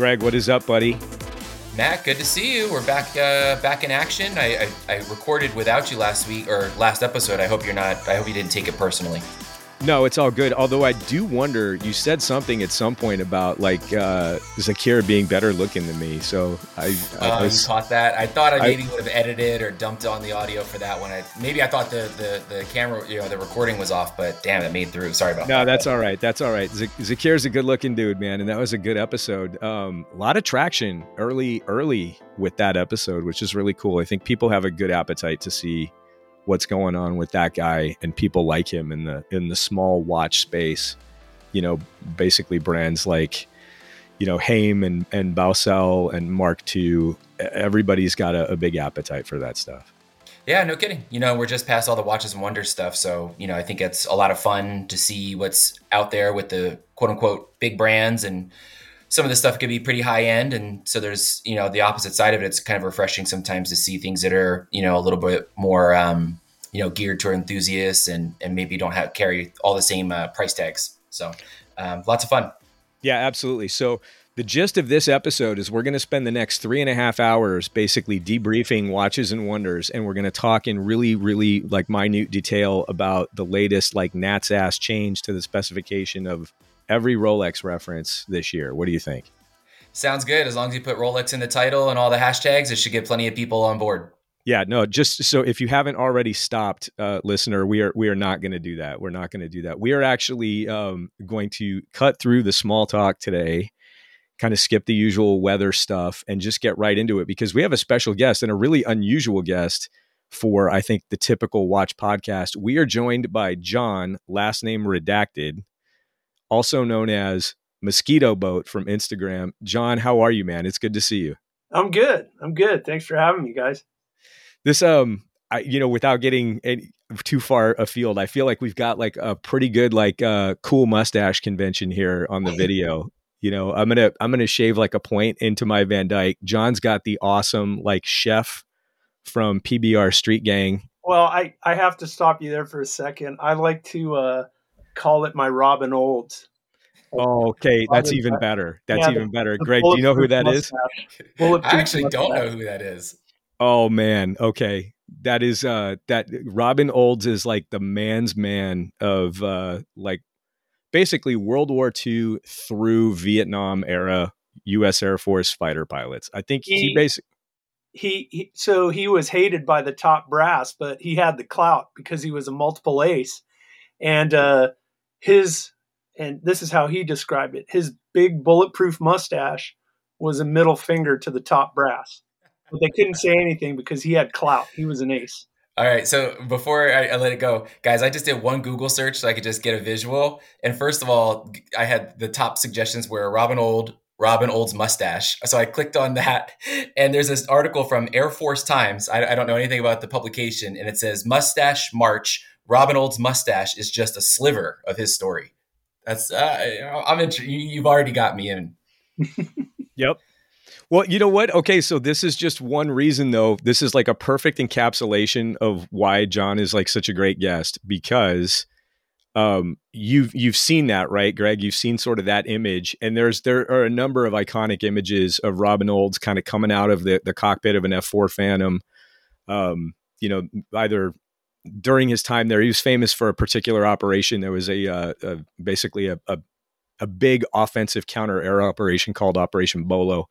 Greg, what is up, buddy? Matt, good to see you. We're back uh, back in action. I, I, I recorded without you last week or last episode. I hope you're not. I hope you didn't take it personally. No, it's all good. Although I do wonder, you said something at some point about like uh, Zakir being better looking than me. So I, I uh, was, you caught that. I thought I maybe I, would have edited or dumped on the audio for that one. I, maybe I thought the, the the camera, you know, the recording was off, but damn, it made through. Sorry about no, that. No, that's all right. That's all right. Z- Zakir's a good looking dude, man, and that was a good episode. Um, a lot of traction early, early with that episode, which is really cool. I think people have a good appetite to see what's going on with that guy and people like him in the in the small watch space. You know, basically brands like you know Haim and and Bausel and Mark II. Everybody's got a, a big appetite for that stuff. Yeah, no kidding. You know, we're just past all the watches and wonders stuff, so you know, I think it's a lot of fun to see what's out there with the quote unquote big brands and some of the stuff could be pretty high end and so there's you know the opposite side of it. It's kind of refreshing sometimes to see things that are you know a little bit more um, you know geared toward enthusiasts and and maybe don't have carry all the same uh, price tags. So um, lots of fun. Yeah absolutely. So the gist of this episode is we're going to spend the next three and a half hours basically debriefing watches and wonders and we're going to talk in really really like minute detail about the latest like nat's ass change to the specification of every Rolex reference this year. What do you think? Sounds good. As long as you put Rolex in the title and all the hashtags, it should get plenty of people on board. Yeah, no, just so if you haven't already stopped, uh, listener, we are we are not going to do that. We're not going to do that. We are actually um, going to cut through the small talk today, kind of skip the usual weather stuff, and just get right into it because we have a special guest and a really unusual guest for I think the typical watch podcast. We are joined by John, last name redacted, also known as Mosquito Boat from Instagram. John, how are you, man? It's good to see you. I'm good. I'm good. Thanks for having me, guys. This um I you know, without getting any, too far afield, I feel like we've got like a pretty good like uh cool mustache convention here on the video. you know, I'm gonna I'm gonna shave like a point into my Van Dyke. John's got the awesome like chef from PBR Street Gang. Well, I I have to stop you there for a second. I like to uh call it my Robin Olds. Oh, okay, that's even better. That's yeah, even the, better. The Greg, do you know who that is? I actually don't know who that is. Oh man, okay. That is uh that Robin Olds is like the man's man of uh like basically World War II through Vietnam era US Air Force fighter pilots. I think he, he basically he, he so he was hated by the top brass, but he had the clout because he was a multiple ace. And uh his and this is how he described it his big bulletproof mustache was a middle finger to the top brass. But they couldn't say anything because he had clout. He was an ace. All right so before I, I, let it go guys i just did one google search so i could just get a visual. And first of all i had the top suggestions were robin old robin old's mustache. So i clicked on that. And there's this article from air force times. I, I don't know anything about the publication. And it says mustache march Robin Old's mustache is just a sliver of his story. That's uh, I'm in. You've already got me in. yep. Well, you know what? Okay, so this is just one reason though. This is like a perfect encapsulation of why John is like such a great guest because um you've you've seen that, right, Greg? You've seen sort of that image and there's there are a number of iconic images of Robin Olds kind of coming out of the the cockpit of an F4 Phantom um you know, either during his time there, he was famous for a particular operation. There was a, uh, a basically a, a, a big offensive counter air operation called Operation Bolo,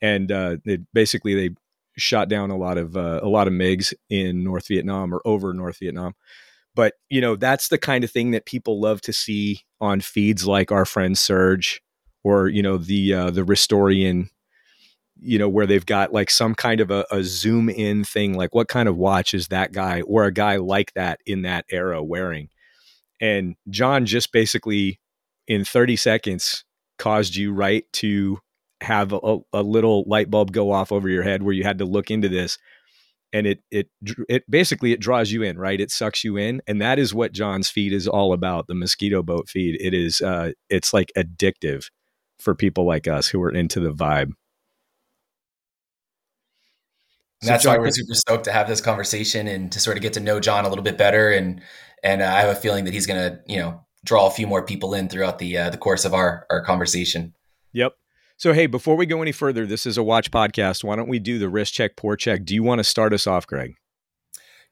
and uh, they basically they shot down a lot of uh, a lot of MiGs in North Vietnam or over North Vietnam. but you know that's the kind of thing that people love to see on feeds like our friend Serge or you know the uh, the Ristorian you know where they've got like some kind of a, a, zoom in thing like what kind of watch is that guy or a guy like that in that era wearing? And john just basically in 30 seconds caused you right to have a, a little light bulb go off over your head where you had to look into this. And it it it basically it draws you in right? It sucks you in. And that is what john's feed is all about the mosquito boat feed. It is uh it's like addictive for people like us who are into the vibe so that's John, why we're super stoked to have this conversation and to sort of get to know John a little bit better. And and uh, I have a feeling that he's going to you know draw a few more people in throughout the uh, the course of our our conversation. Yep. So, hey, before we go any further, this is a watch podcast. Why don't we do the risk check, poor check? Do you want to start us off, Greg?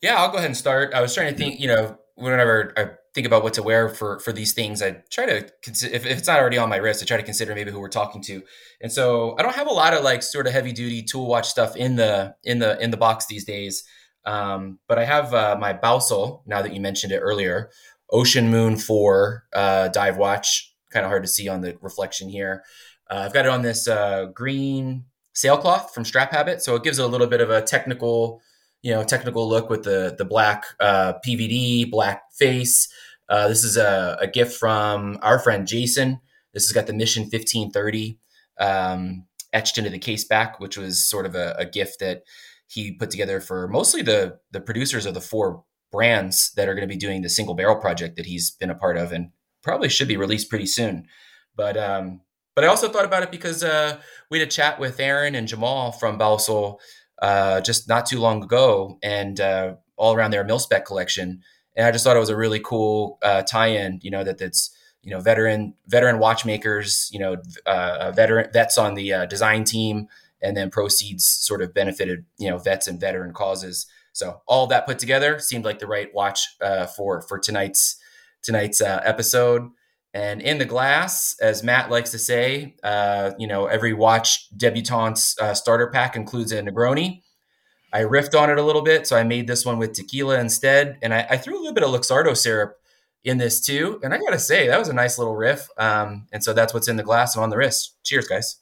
Yeah, I'll go ahead and start. I was trying to think, you know, whenever I think about what to wear for for these things, I try to consider if, if it's not already on my wrist, I try to consider maybe who we're talking to. And so I don't have a lot of like sort of heavy duty tool watch stuff in the in the in the box these days. Um, but I have uh, my Bausel now that you mentioned it earlier, Ocean Moon Four uh, dive watch. Kind of hard to see on the reflection here. Uh, I've got it on this uh, green sailcloth from Strap Habit, so it gives it a little bit of a technical, you know, technical look with the the black uh, PVD, black face. Uh, this is a, a, gift from our friend Jason. This has got the Mission 1530 um, etched into the case back, which was sort of a, a gift that he put together for mostly the the producers of the four brands that are going to be doing the single barrel project that he's been a part of and probably should be released pretty soon. But um, but I also thought about it because uh, we had a chat with Aaron and Jamal from Bausel uh, just not too long ago, and uh, all around their mil spec collection. And I just thought it was a really cool uh, tie-in. You know that that's you know veteran veteran watchmakers, you know uh, veteran vets on the uh, design team, and then proceeds sort of benefited you know vets and veteran causes. So all that put together seemed like the right watch for for tonight's tonight's episode. And in the glass, as Matt likes to say, uh, you know, every watch debutante's uh, starter pack includes a Negroni. I riffed on it a little bit, so I made this one with tequila instead, and I, I threw a little bit of Luxardo syrup in this too. And I gotta say, that was a nice little riff. Um, and so that's what's in the glass and on the wrist. Cheers, guys.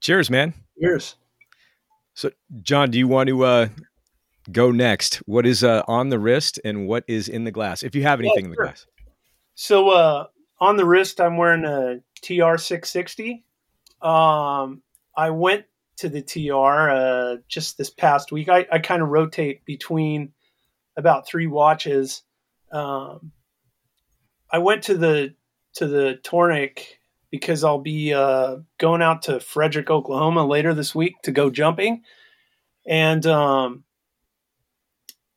Cheers, man. Cheers. So, John, do you want to uh, go next? What is uh, on the wrist and what is in the glass? If you have anything yeah, in the glass. So uh, on the wrist, I'm wearing a TR660. Um, I went to the TR uh, just this past week. I, I kind of rotate between about three watches. Um, I went to the to the Tornek because I'll be uh, going out to Frederick, Oklahoma later this week to go jumping, and um,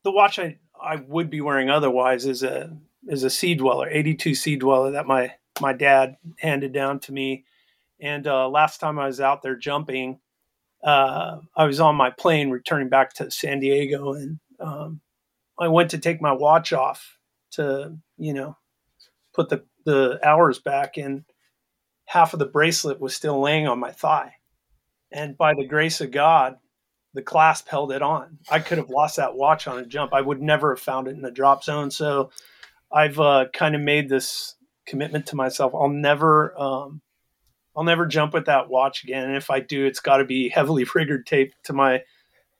the watch I I would be wearing otherwise is a is a sea dweller, 82 sea dweller that my my dad handed down to me. And uh, last time I was out there jumping, uh, I was on my plane returning back to San Diego, and um, I went to take my watch off to you know put the the hours back, and half of the bracelet was still laying on my thigh. And by the grace of God, the clasp held it on. I could have lost that watch on a jump. I would never have found it in the drop zone. So I've uh, kind of made this commitment to myself. I'll never, um, I'll never jump with that watch again. And if I do, it's got to be heavily riggered tape to my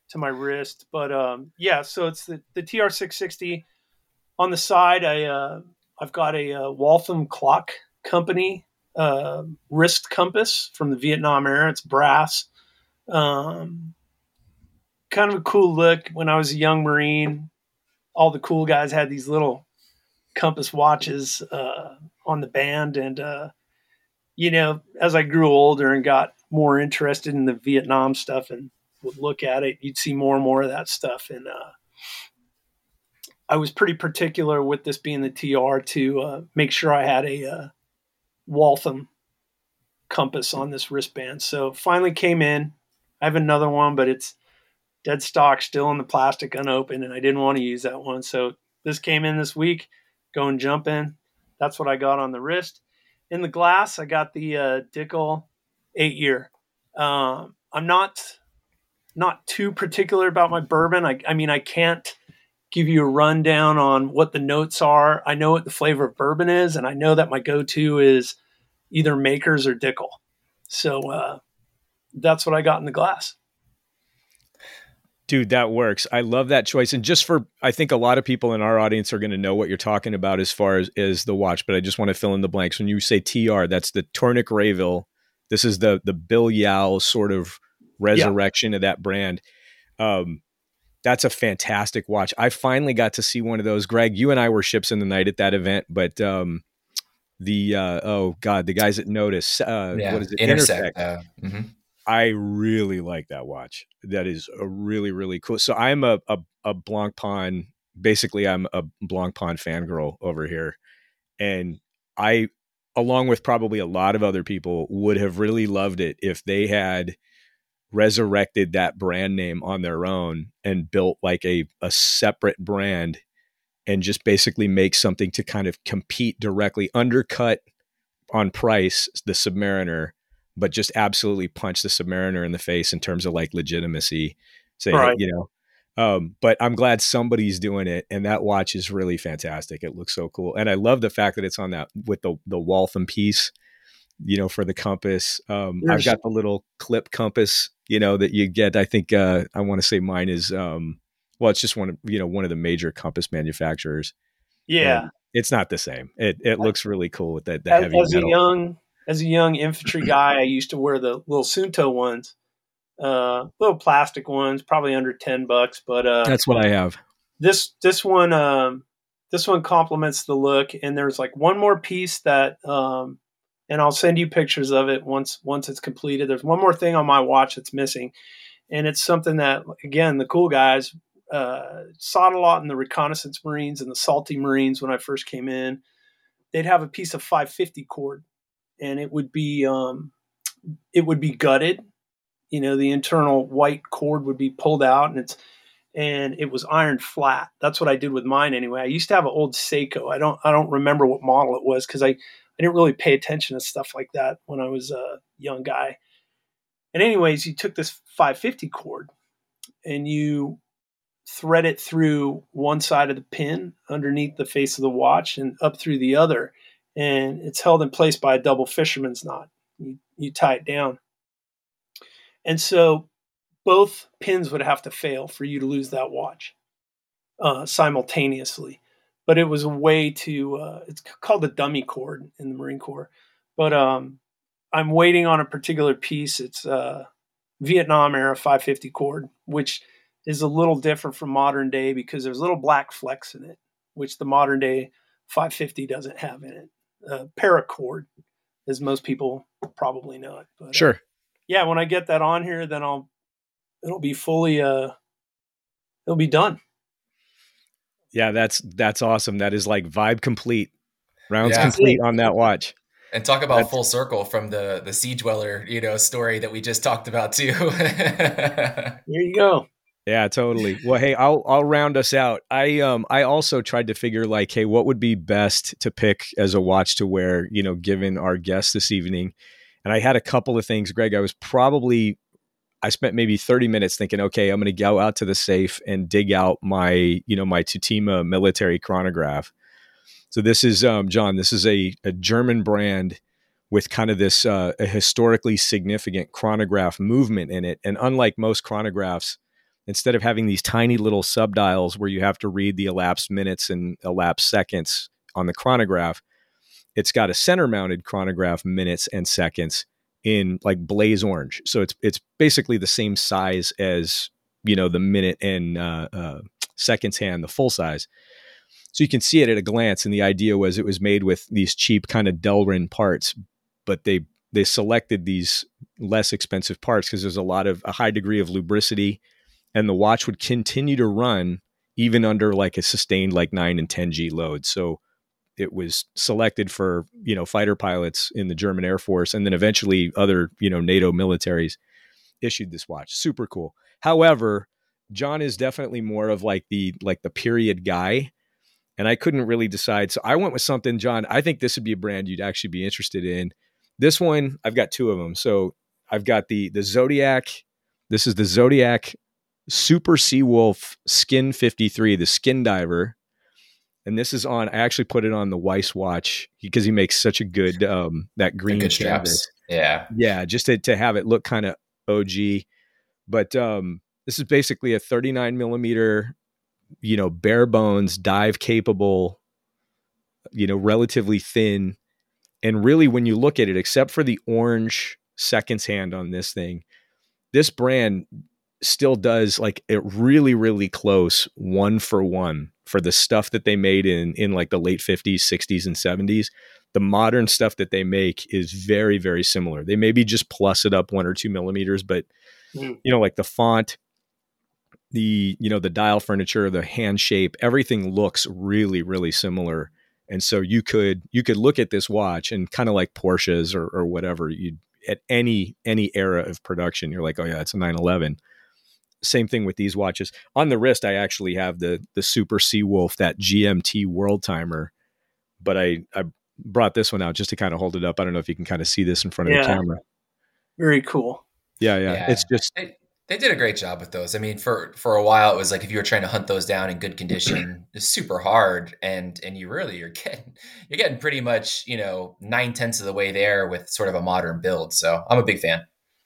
to my wrist. But um, yeah, so it's the the TR660. On the side, I uh, I've got a, a uh, Waltham Clock Company uh, wrist compass from the Vietnam era. It's brass. Um, kind of a cool look. When I was a young Marine, all the cool guys had these little compass watches uh, on the band and uh, you know as i grew older and got more interested in the vietnam stuff and would look at it you'd see more and more of that stuff and uh, i was pretty particular with this being the tr to uh, make sure i had a uh, waltham compass on this wristband so finally came in i have another one but it's dead stock still in the plastic unopened and i didn't want to use that one so this came in this week going jumping. That's what I got on the wrist. In the glass, I got the uh, Dickel eight year. Um, I'm not not too particular about my bourbon. I, I mean, I can't give you a rundown on what the notes are. I know what the flavor of bourbon is, and I know that my go-to is either Makers or Dickel. So uh, that's what I got in the glass. Dude, that works. I love that choice. And just for, I think a lot of people in our audience are going to know what you're talking about as far as, as the watch, but I just want to fill in the blanks. When you say TR, that's the Tornek-Rayville. This is the the Bill Yao sort of resurrection yeah. of that brand. Um, that's a fantastic watch. I finally got to see one of those. Greg, you and I were ships in the night at that event, but um, the uh, oh god, the guys at Notice, uh, yeah. what is it? Intersect. Intersect. Uh, mm-hmm. I really like that watch. That is a really really cool. So I'm a a, a Blancpain. Basically, I'm a Blancpain fangirl over here, and I, along with probably a lot of other people, would have really loved it if they had resurrected that brand name on their own and built like a a separate brand and just basically make something to kind of compete directly, undercut on price the Submariner but just absolutely punch the Submariner in the face in terms of like legitimacy. Say, right. you know, um, but I'm glad somebody's doing it, and that watch is really fantastic. It looks so cool, and I love the fact that it's on that with the the Waltham piece, you know, for the compass. Um, I've got the little clip compass, you know, that you get. I think uh, I want to say mine is, um, well, it's just one of you know one of the major compass manufacturers. Yeah, it's not the same. It it looks really cool with that the as, heavy as metal. a young as a young infantry guy, I used to wear the little Suunto ones, uh, little plastic ones, probably under ten bucks. But uh, that's what I have. This this one um, this one complements the look, and there's like one more piece that, um, and I'll send you pictures of it once once it's completed. There's one more thing on my watch that's missing, and it's something that again the cool guys uh, saw a lot in the reconnaissance Marines and the salty Marines when I first came in. They'd have a piece of 550 cord and it would be um, it would be gutted. You know, the internal white cord would be pulled out, and it's and it was iron flat. That's what I did with mine anyway. I used to have an old Seiko. I don't I don't remember what model it was because I I didn't really pay attention to stuff like that when I was a young guy. And anyways, you took this 550 cord and you thread it through one side of the pin underneath the face of the watch and up through the other and it's held in place by a double fisherman's knot. You, you tie it down. And so both pins would have to fail for you to lose that watch uh, simultaneously. But it was a way to, uh, it's called a dummy cord in the Marine Corps. But um, I'm waiting on a particular piece. It's Vietnam era 550 cord, which is a little different from modern day because there's little black flecks in it, which the modern day 550 doesn't have in it uh, paracord, as most people probably know it. But, uh, sure. Uh, yeah, when I get that on here, then I'll it'll be fully uh it'll be done. Yeah, that's that's awesome. That is like vibe complete. Rounds yeah. complete on that watch. And talk about That's, full circle from the the sea dweller, you know, story that we just talked about too. there you go. Yeah, totally. Well, hey, I'll I'll round us out. I um I also tried to figure like, hey, what would be best to pick as a watch to wear, you know, given our guest this evening. And I had a couple of things, Greg. I was probably I spent maybe 30 minutes thinking, okay, I'm going to go out to the safe and dig out my, you know, my Tutima military chronograph. So this is um John, this is a a German brand with kind of this uh, a historically significant chronograph movement in it. And unlike most chronographs, instead of having these tiny little subdials where you have to read the elapsed minutes and elapsed seconds on the chronograph, it's got a center mounted chronograph minutes and seconds in like blaze orange. So it's it's basically the same size as you know the minute and uh, uh, seconds hand, the full size. So you can see it at a glance. And the idea was it was made with these cheap kind of Delrin parts, but they they selected these less expensive parts because there's a lot of a high degree of lubricity and the watch would continue to run even under like a sustained like 9 and 10 G load. So it was selected for, you know, fighter pilots in the German Air Force and then eventually other, you know, NATO militaries issued this watch. Super cool. However, John is definitely more of like the like the period guy and I couldn't really decide. So I went with something John, I think this would be a brand you'd actually be interested in. This one, I've got two of them. So I've got the the Zodiac this is the Zodiac Super Seawolf Skin 53, the skin diver. And this is on, I actually put it on the Weiss watch because he makes such a good, um, that green good straps. Yeah. Yeah. Just to, to have it look kind of OG. But um, this is basically a 39 millimeter, you know, bare bones, dive capable, you know, relatively thin. And really, when you look at it, except for the orange seconds hand on this thing, this brand still does like it really really close one for one for the stuff that they made in in like the late 50s 60s and 70s the modern stuff that they make is very very similar. They maybe just plus it up one or two millimeters but mm. you know like the font the you know the dial furniture the hand shape everything looks really really similar. And so you could you could look at this watch and kind of like porsches or, or whatever you at any any era of production you're like oh yeah it's a 911 same thing with these watches. On the wrist, I actually have the the Super Seawolf, that GMT World Timer, but I I brought this one out just to kind of hold it up. I don't know if you can kind of see this in front yeah. of the camera. Very cool. Yeah, yeah. yeah. It's just they, they, did a great job with those. I mean, for for a while, it was like if you were trying to hunt those down in good condition, it's super hard, and and you really you're getting you're getting pretty much you know nine tenths of the way there with sort of a modern build. So I'm a big fan.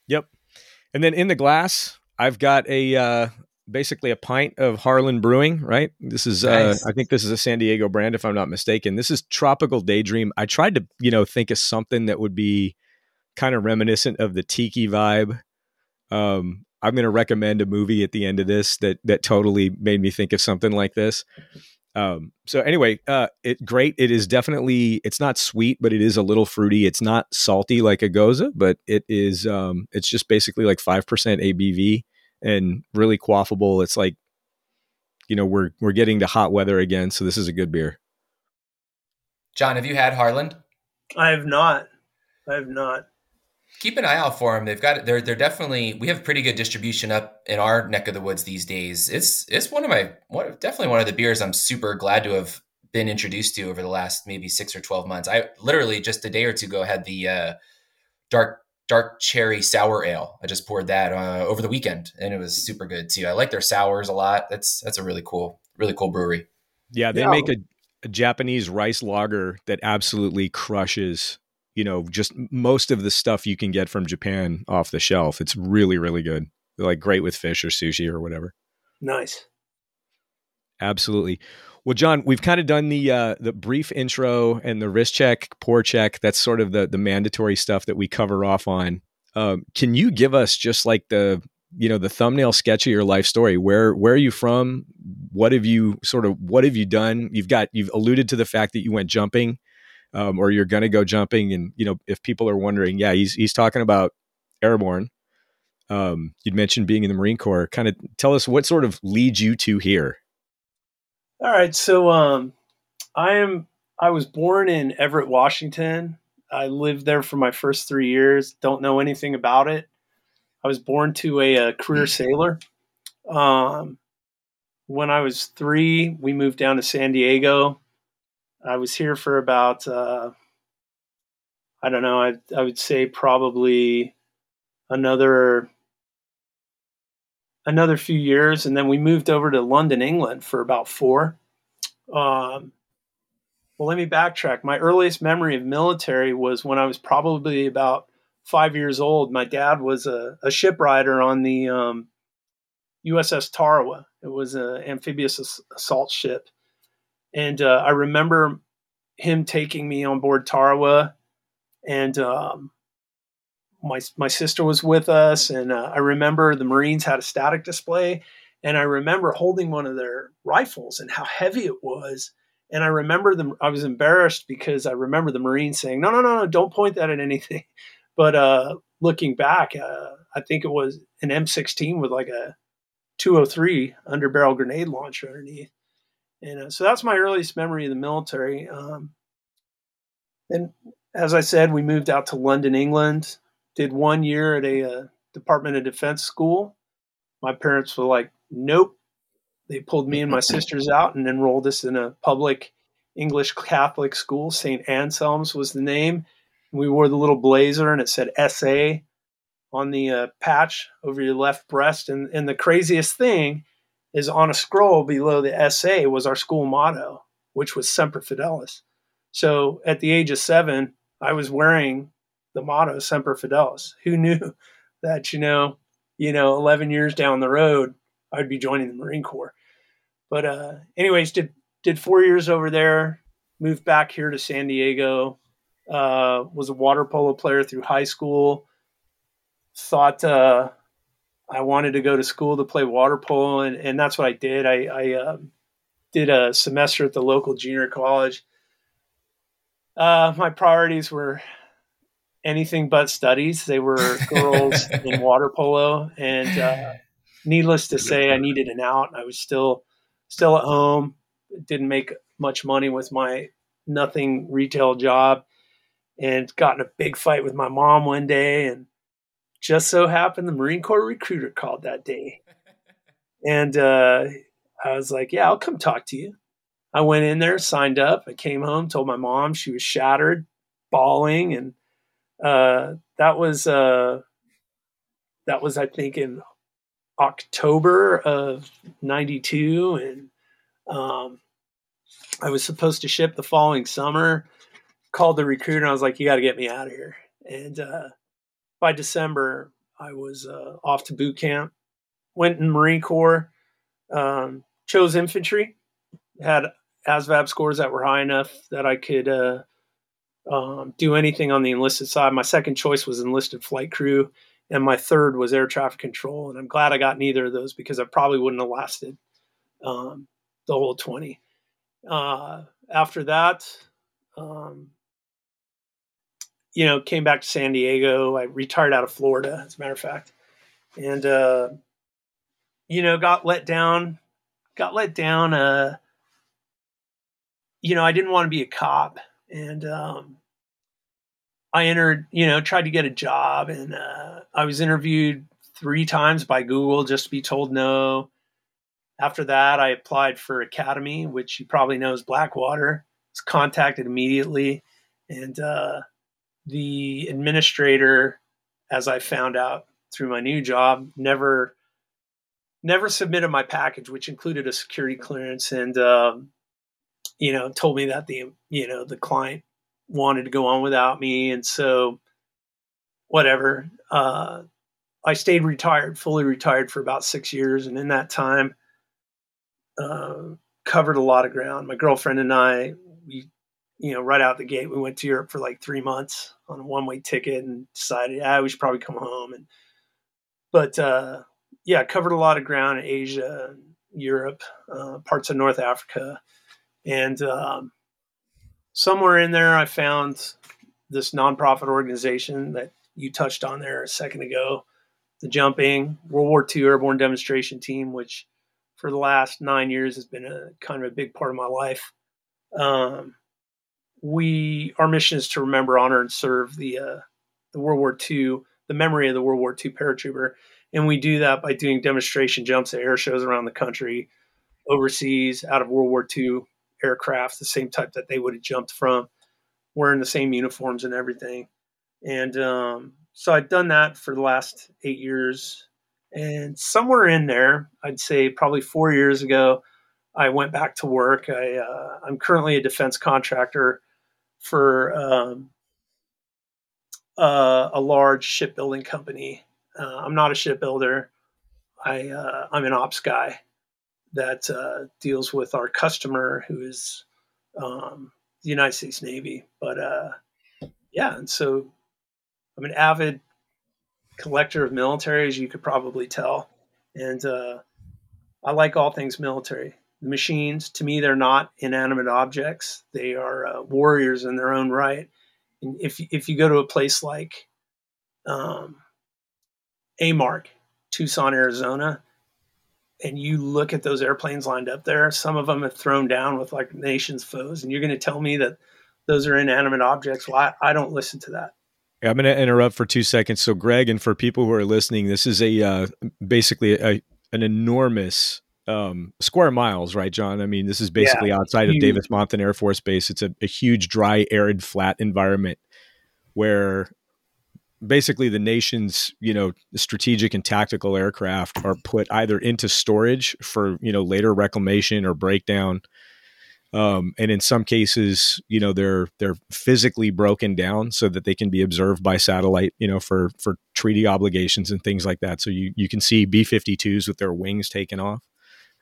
Yep. And then in the glass, I've got a uh, basically a pint of Harland Brewing. Right. This is uh, nice. uh, I think this is a San Diego brand, if I'm not mistaken. This is Tropical Daydream. I tried to you know think of something that would be kind of reminiscent of the tiki vibe. Um, I'm going to recommend a movie at the end of this that that totally made me think of something like this. Um, so anyway, uh, it great. It is definitely it's not sweet, but it is a little fruity. It's not salty like a gose, but it is. Um, it's just basically like five percent ABV and really quaffable. It's like, you know, we're we're getting to hot weather again, so this is a good beer. John, have you had Harland? I have not. I have not keep an eye out for them. They've got they're they're definitely we have pretty good distribution up in our neck of the woods these days. It's it's one of my one definitely one of the beers I'm super glad to have been introduced to over the last maybe six or twelve months. I literally just a day or two ago had the uh, dark dark cherry sour ale. I just poured that uh, over the weekend and it was super good too. I like their sours a lot. That's that's a really cool really cool brewery. Yeah, they yeah. make a, a Japanese rice lager that absolutely crushes you know, just most of the stuff you can get from Japan off the shelf. It's really, really good. They're like great with fish or sushi or whatever. Nice. Absolutely. Well, John, we've kind of done the uh, the brief intro and the risk check, pour check. That's sort of the the mandatory stuff that we cover off on. Um, can you give us just like the you know the thumbnail sketch of your life story? Where where are you from? What have you sort of what have you done? You've got you've alluded to the fact that you went jumping um, or you're going to go jumping. And you know, if people are wondering, yeah, he's he's talking about airborne. Um, you'd mentioned being in the Marine Corps. Kind of tell us what sort of leads you to here. All right, so um, I am. I was born in Everett, Washington. I lived there for my first three years. Don't know anything about it. I was born to a, a career sailor. Um, when I was three, we moved down to San Diego. I was here for about uh, I don't know. I I would say probably another another few years, and then we moved over to London, England, for about four. Um, well, let me backtrack. My earliest memory of military was when I was probably about five years old. My dad was a, a rider on the um, USS Tarawa. It was an amphibious assault ship and uh, I remember him taking me on board Tarawa, and um, my my sister was with us, and uh, I remember the Marines had a static display, and I remember holding one of their rifles and how heavy it was. And I remember them. I was embarrassed because I remember the Marines saying, "No, no, no, no! Don't point that at anything." But uh, looking back, uh, I think it was an M16 with like a 203 underbarrel grenade launcher underneath. And uh, so that's my earliest memory of the military. Um, and as I said, we moved out to London, England, did one year at a uh, Department of Defense school. My parents were like, nope. They pulled me and my sisters out and enrolled us in a public English Catholic school. St. Anselm's was the name. We wore the little blazer and it said SA on the uh, patch over your left breast. And, and the craziest thing is on a scroll below the SA was our school motto, which was Semper Fidelis. So at the age of seven, I was wearing the motto Semper Fidelis. Who knew that, you know, you know, 11 years down the road, I'd be joining the Marine Corps. But uh, anyways, did did four years over there, moved back here to San Diego, uh, was a water polo player through high school, thought uh, I wanted to go to school to play water polo, and, and that's what I did. I, I uh, did a semester at the local junior college. Uh, my priorities were anything but studies. They were girls in water polo, and uh, needless to say, I needed an out. I was still still at home, didn't make much money with my nothing retail job, and got in a big fight with my mom one day, and just so happened the Marine Corps recruiter called that day. And uh, I was like, Yeah, I'll come talk to you. I went in there, signed up. I came home, told my mom she was shattered, bawling, and uh, that was uh, that was I think in October of '92, and um, I was supposed to ship the following summer. Called the recruiter, and I was like, "You got to get me out of here." And uh, by December, I was uh, off to boot camp. Went in Marine Corps, um, chose infantry, had ASVAB scores that were high enough that I could uh, um, do anything on the enlisted side. My second choice was enlisted flight crew, and my third was air traffic control. And I'm glad I got neither of those because I probably wouldn't have lasted um, the whole 20. Uh, after that, um, you know, came back to San Diego. I retired out of Florida, as a matter of fact, and uh, you know, got let down. Got let down. Uh, you know, I didn't want to be a cop, and um, I entered. You know, tried to get a job, and uh, I was interviewed three times by Google just to be told no. After that, I applied for Academi, which you probably know is Blackwater. Was contacted immediately, and uh, the administrator, as I found out through my new job, never never submitted my package, which included a security clearance, and um, you know told me that the you know the client wanted to go on without me, and so whatever. Uh, I stayed retired, fully retired for about six years, and in that time, uh, covered a lot of ground. My girlfriend and I, we you know, right out the gate, we went to Europe for like three months on a one way ticket and decided, ah, we should probably come home. And, but, uh, yeah, covered a lot of ground in Asia, Europe, uh, parts of North Africa. And, um, somewhere in there, I found this nonprofit organization that you touched on there a second ago, the Jumping World War II Airborne Demonstration Team, which for the last nine years has been a kind of a big part of my life. Um, we our mission is to remember, honor, and serve the uh, the World War II, the memory of the World War II paratrooper, and we do that by doing demonstration jumps at air shows around the country, overseas, out of World War II aircraft, the same type that they would have jumped from, wearing the same uniforms and everything. And um, so I'd done that for the last eight years. And somewhere in there, I'd say probably four years ago, I went back to work. I, uh, I'm currently a defense contractor for um, uh, a large shipbuilding company. Uh, I'm not a shipbuilder. I uh, I'm an ops guy that uh, deals with our customer, who is um, the United States Navy. But uh, yeah, and so I'm an avid collector of military, as you could probably tell, and uh, I like all things military The machines. To me, they're not inanimate objects. They are uh, warriors in their own right. And if if you go to a place like um, AMARC, Tucson, Arizona, and you look at those airplanes lined up there, some of them have thrown down with like nation's foes, and you're going to tell me that those are inanimate objects. Well, I, I don't listen to that. I'm going to interrupt for two seconds. So, Greg, and for people who are listening, this is a uh, basically a, an enormous um, square miles, right, John? I mean, this is basically yeah, outside huge. of Davis Monthan Air Force Base. It's a, a, huge, dry, arid, flat environment where basically the nation's you know strategic and tactical aircraft are put either into storage for you know later reclamation or breakdown. Um, and in some cases you know they're they're physically broken down so that they can be observed by satellite you know for for treaty obligations and things like that. So you you can see b-52s with their wings taken off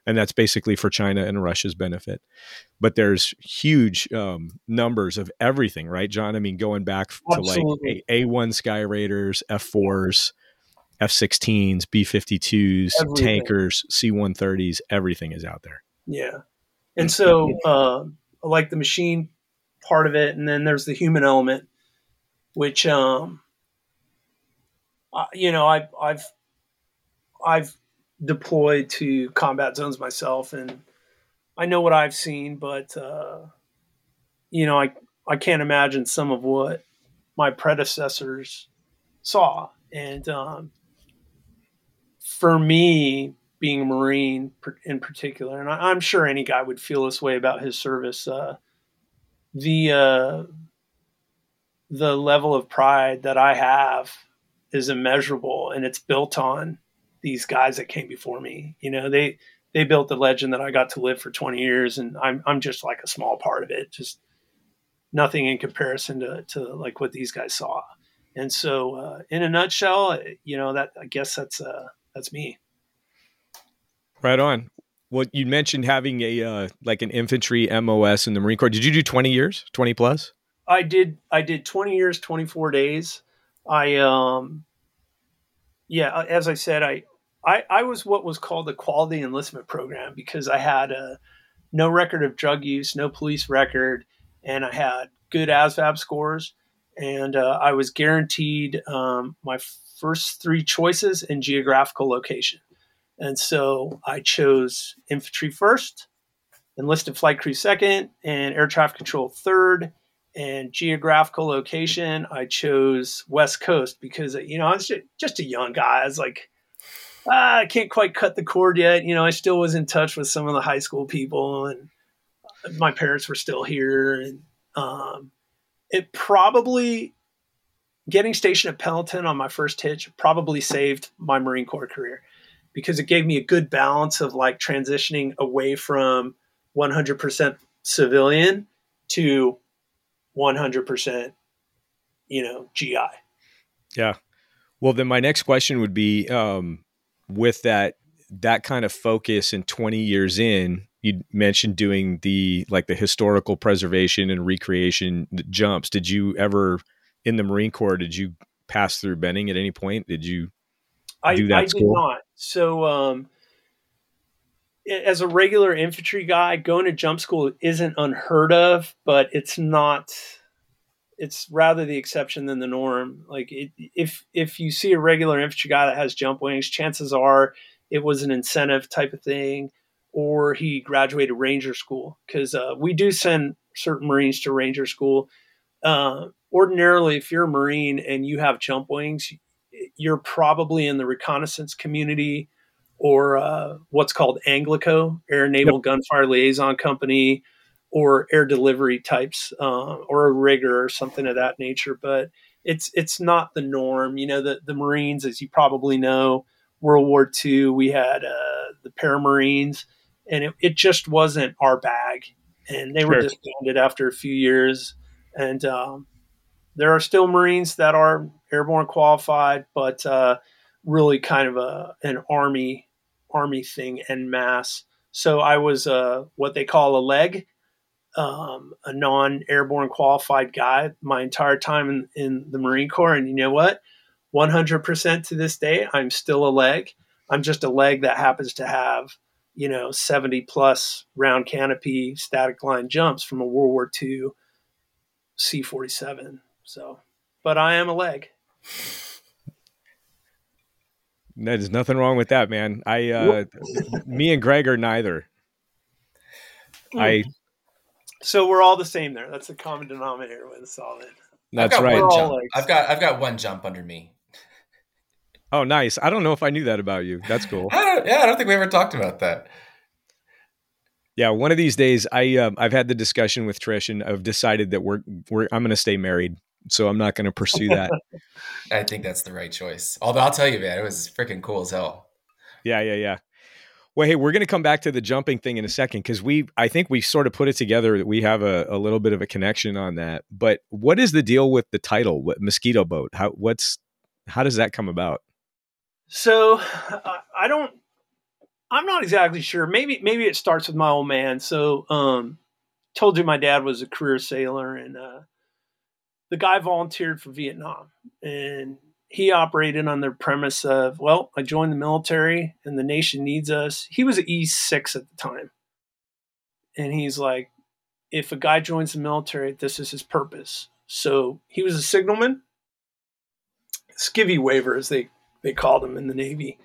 and that's basically for China and Russia's benefit. But there's huge um, numbers of everything, right, John? I mean, going back Absolutely. to like A one Sky Raiders, F fours, F sixteens, B 52s, tankers, C one thirties, everything is out there. Yeah, and so uh, I like the machine part of it, and then there's the human element, which um, uh, you know, I've I've I've deployed to combat zones myself, and I know what I've seen, but uh, you know, I I can't imagine some of what my predecessors saw, and um, for me, being a Marine in particular, and I, am sure any guy would feel this way about his service. Uh, the uh, the level of pride that I have is immeasurable, and it's built on these guys that came before me. You know, they they built the legend that I got to live for 20 years, and I'm I'm just like a small part of it. Just nothing in comparison to to like what these guys saw. And so, uh, in a nutshell, you know that I guess that's uh, that's me. Right on. Well, you mentioned having a uh, like an infantry MOS in the Marine Corps. Did you do 20 years, 20 plus? I did. I did 20 years, 24 days. I um, yeah, as I said, I I, I was what was called a quality enlistment program because I had a no record of drug use, no police record, and I had good ASVAB scores, and uh, I was guaranteed um, my first three choices in geographical location, and so I chose infantry first, enlisted flight crew second, and air traffic control third. And geographical location, I chose West Coast because you know I was just a young guy. I was like ah, I can't quite cut the cord yet. You know, I still was in touch with some of the high school people, and my parents were still here. And um, it probably getting stationed at Pendleton on my first hitch probably saved my Marine Corps career because it gave me a good balance of like transitioning away from 100% civilian to 100% you know GI. Yeah. Well, then my next question would be um, with that that kind of focus and 20 years in you mentioned doing the like the historical preservation and recreation jumps. Did you ever in the marine corps did you pass through benning at any point? Did you I, do that I school? did not. So um, as a regular infantry guy going to jump school isn't unheard of but it's not it's rather the exception than the norm. Like it, if if you see a regular infantry guy that has jump wings, chances are it was an incentive type of thing, or he graduated ranger school because uh, we do send certain Marines to ranger school. Uh, ordinarily, if you're a Marine and you have jump wings, you're probably in the reconnaissance community or uh, what's called Anglico, Air Naval yep. Gunfire Liaison Company, or air delivery types uh, or a rigger or something of that nature. But it's it's not the norm. You know, the the Marines, as you probably know, World War II, we had uh, the Paramarines, and it, it just wasn't our bag. And they sure. were disbanded after a few years. And um, there are still Marines that are airborne qualified, but uh, really kind of a an army army thing en masse. So I was uh, what they call a leg, um, a non-airborne qualified guy my entire time in, in the Marine Corps, and you know what? 100% to this day, I'm still a leg. I'm just a leg that happens to have, you know, 70 plus round canopy static line jumps from a World War II C 47. So, but I am a leg. There's nothing wrong with that, man. I, uh, me and Greg are neither. I so we're all the same there. That's the common denominator with solid. That's right. I've got I've got one jump under me. Oh, nice. I don't know if I knew that about you. That's cool. I yeah, I don't think we ever talked about that. Yeah, one of these days, I uh, I've had the discussion with Trish, and I've decided that we're we're I'm going to stay married so I'm not going to pursue that. I think that's the right choice. Although I'll tell you, man, it was freaking cool as hell. Yeah, yeah, yeah. Well, hey, we're going to come back to the jumping thing in a second because we, I think we sort of put it together that we have a, a, little bit of a connection on that. But what is the deal with the title, what, mosquito boat? How, what's, how does that come about? So I don't, I'm not exactly sure. Maybe, maybe it starts with my old man. So, um, told you my dad was a career sailor and, uh, the guy volunteered for Vietnam and he operated on the premise of, well, I joined the military and the nation needs us. He was an E6 at the time. And he's like, if a guy joins the military, this is his purpose. So he was a signalman, skivvy waiver, as they, they called him in the Navy.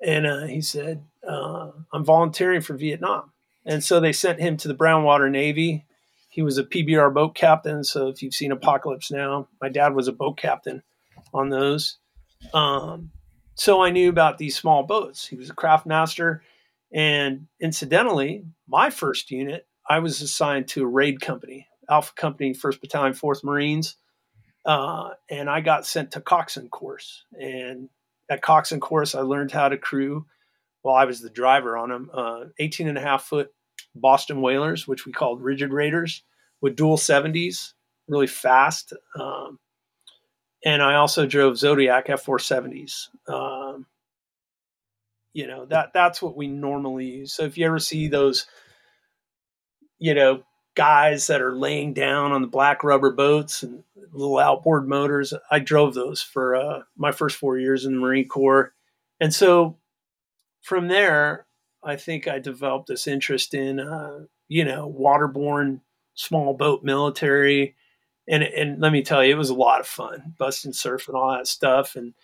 And uh, he said, uh, I'm volunteering for Vietnam. And so they sent him to the Brownwater Navy. He was a PBR boat captain. So if you've seen Apocalypse Now, my dad was a boat captain on those. Um, so I knew about these small boats. He was a craft master. And incidentally, my first unit, I was assigned to a raid company, Alpha Company, 1st Battalion, 4th Marines. Uh, and I got sent to coxswain course. And at coxswain course, I learned how to crew while I was the driver on them, uh, 18 and a half foot Boston whalers, which we called rigid raiders with dual 70s, really fast. Um, and I also drove Zodiac F470s. Um, you know that that's what we normally use. So if you ever see those, you know, guys that are laying down on the black rubber boats and little outboard motors, I drove those for uh, my first four years in the Marine Corps, and so from there, I think I developed this interest in, uh, you know, waterborne small boat military and and let me tell you, it was a lot of fun, busting surf and all that stuff. And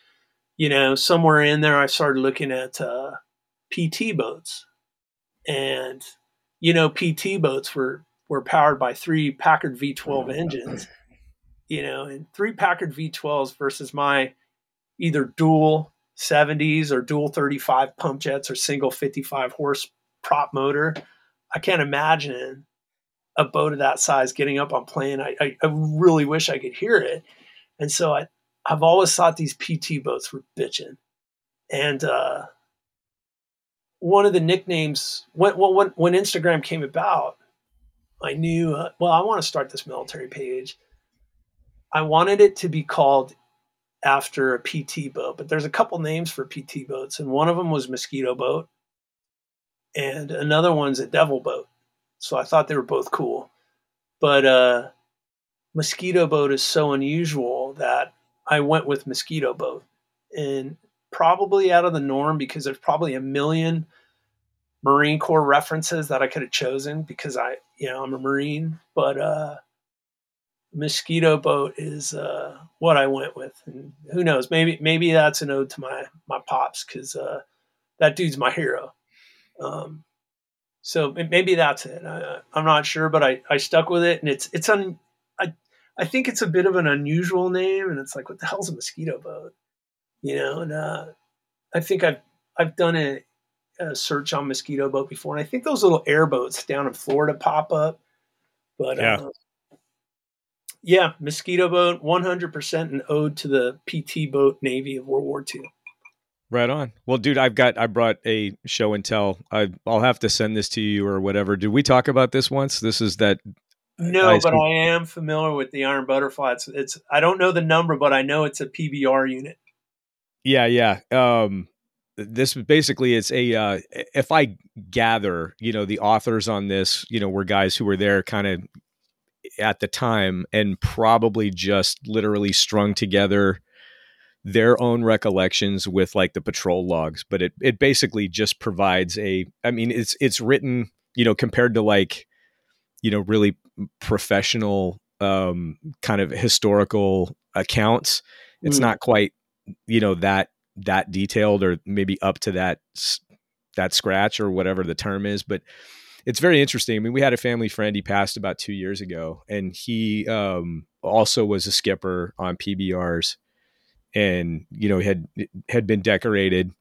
you know, somewhere in there, I started looking at uh, PT boats, and you know, PT boats were were powered by three Packard V12 engines. You know, and three Packard V12s versus my either dual 70s or dual 35 pump jets or single 55 horse prop motor. I can't imagine a boat of that size getting up on plane. I, I, I really wish I could hear it. And so I, I've always thought these PT boats were bitching. And uh, one of the nicknames, when, when, when Instagram came about, I knew, uh, well, I want to start this military page. I wanted it to be called after a PT boat, but there's a couple names for PT boats, and one of them was Mosquito Boat, and another one's a Devil Boat. So I thought they were both cool. But uh, Mosquito Boat is so unusual that I went with Mosquito Boat. And probably out of the norm because there's probably a million Marine Corps references that I could have chosen because I, you know, I'm a Marine. But uh, Mosquito Boat is uh, what I went with. And who knows? Maybe maybe that's an ode to my my pops because uh, that dude's my hero. Um, so maybe that's it. I, am not sure, but I, I stuck with it, and it's it's un. I I think it's a bit of an unusual name, and it's like, what the hell's a mosquito boat? You know, and uh, I think I've I've done a, a, search on mosquito boat before, and I think those little airboats down in Florida pop up. But yeah, uh, yeah, mosquito boat, 100% an ode to the PT boat Navy of World War II. Right on. Well, dude, I've got I brought a show and tell. I I'll have to send this to you or whatever. Did we talk about this once? This is that. No, but I am familiar with the Iron Butterfly. It's, it's I don't know the number, but I know it's a PBR unit. Yeah, yeah. Um, this basically it's a uh, if I gather, you know, the authors on this, you know, were guys who were there kind of at the time and probably just literally strung together their own recollections with like the patrol logs but it it basically just provides a i mean it's it's written you know compared to like you know really professional um kind of historical accounts it's mm. not quite you know that that detailed or maybe up to that that scratch or whatever the term is but it's very interesting i mean we had a family friend he passed about 2 years ago and he um also was a skipper on PBRs and you know had had been decorated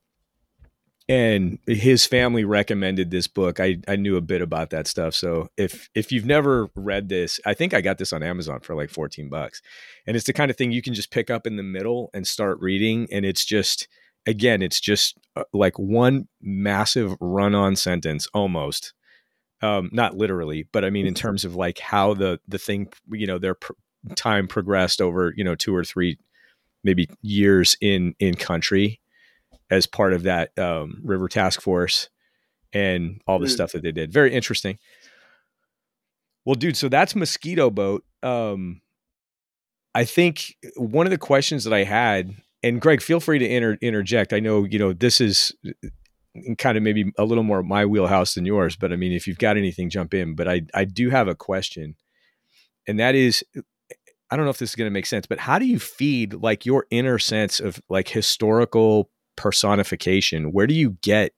and his family recommended this book. I, I knew a bit about that stuff. So if if you've never read this, I think I got this on Amazon for like 14 bucks. And it's the kind of thing you can just pick up in the middle and start reading and it's just again, it's just uh, like one massive run-on sentence almost. Um not literally, but I mean in terms of like how the the thing, you know, their pr- time progressed over, you know, two or three maybe years in in country as part of that um, river task force and all the mm. stuff that they did. Very interesting. Well, dude, so that's mosquito boat. Um, I think one of the questions that I had, and Greg, feel free to inter- interject. I know you know this is kind of maybe a little more my wheelhouse than yours, but I mean, if you've got anything, jump in. But I I do have a question, and that is, I don't know if this is going to make sense, but how do you feed like your inner sense of like historical personification? Where do you get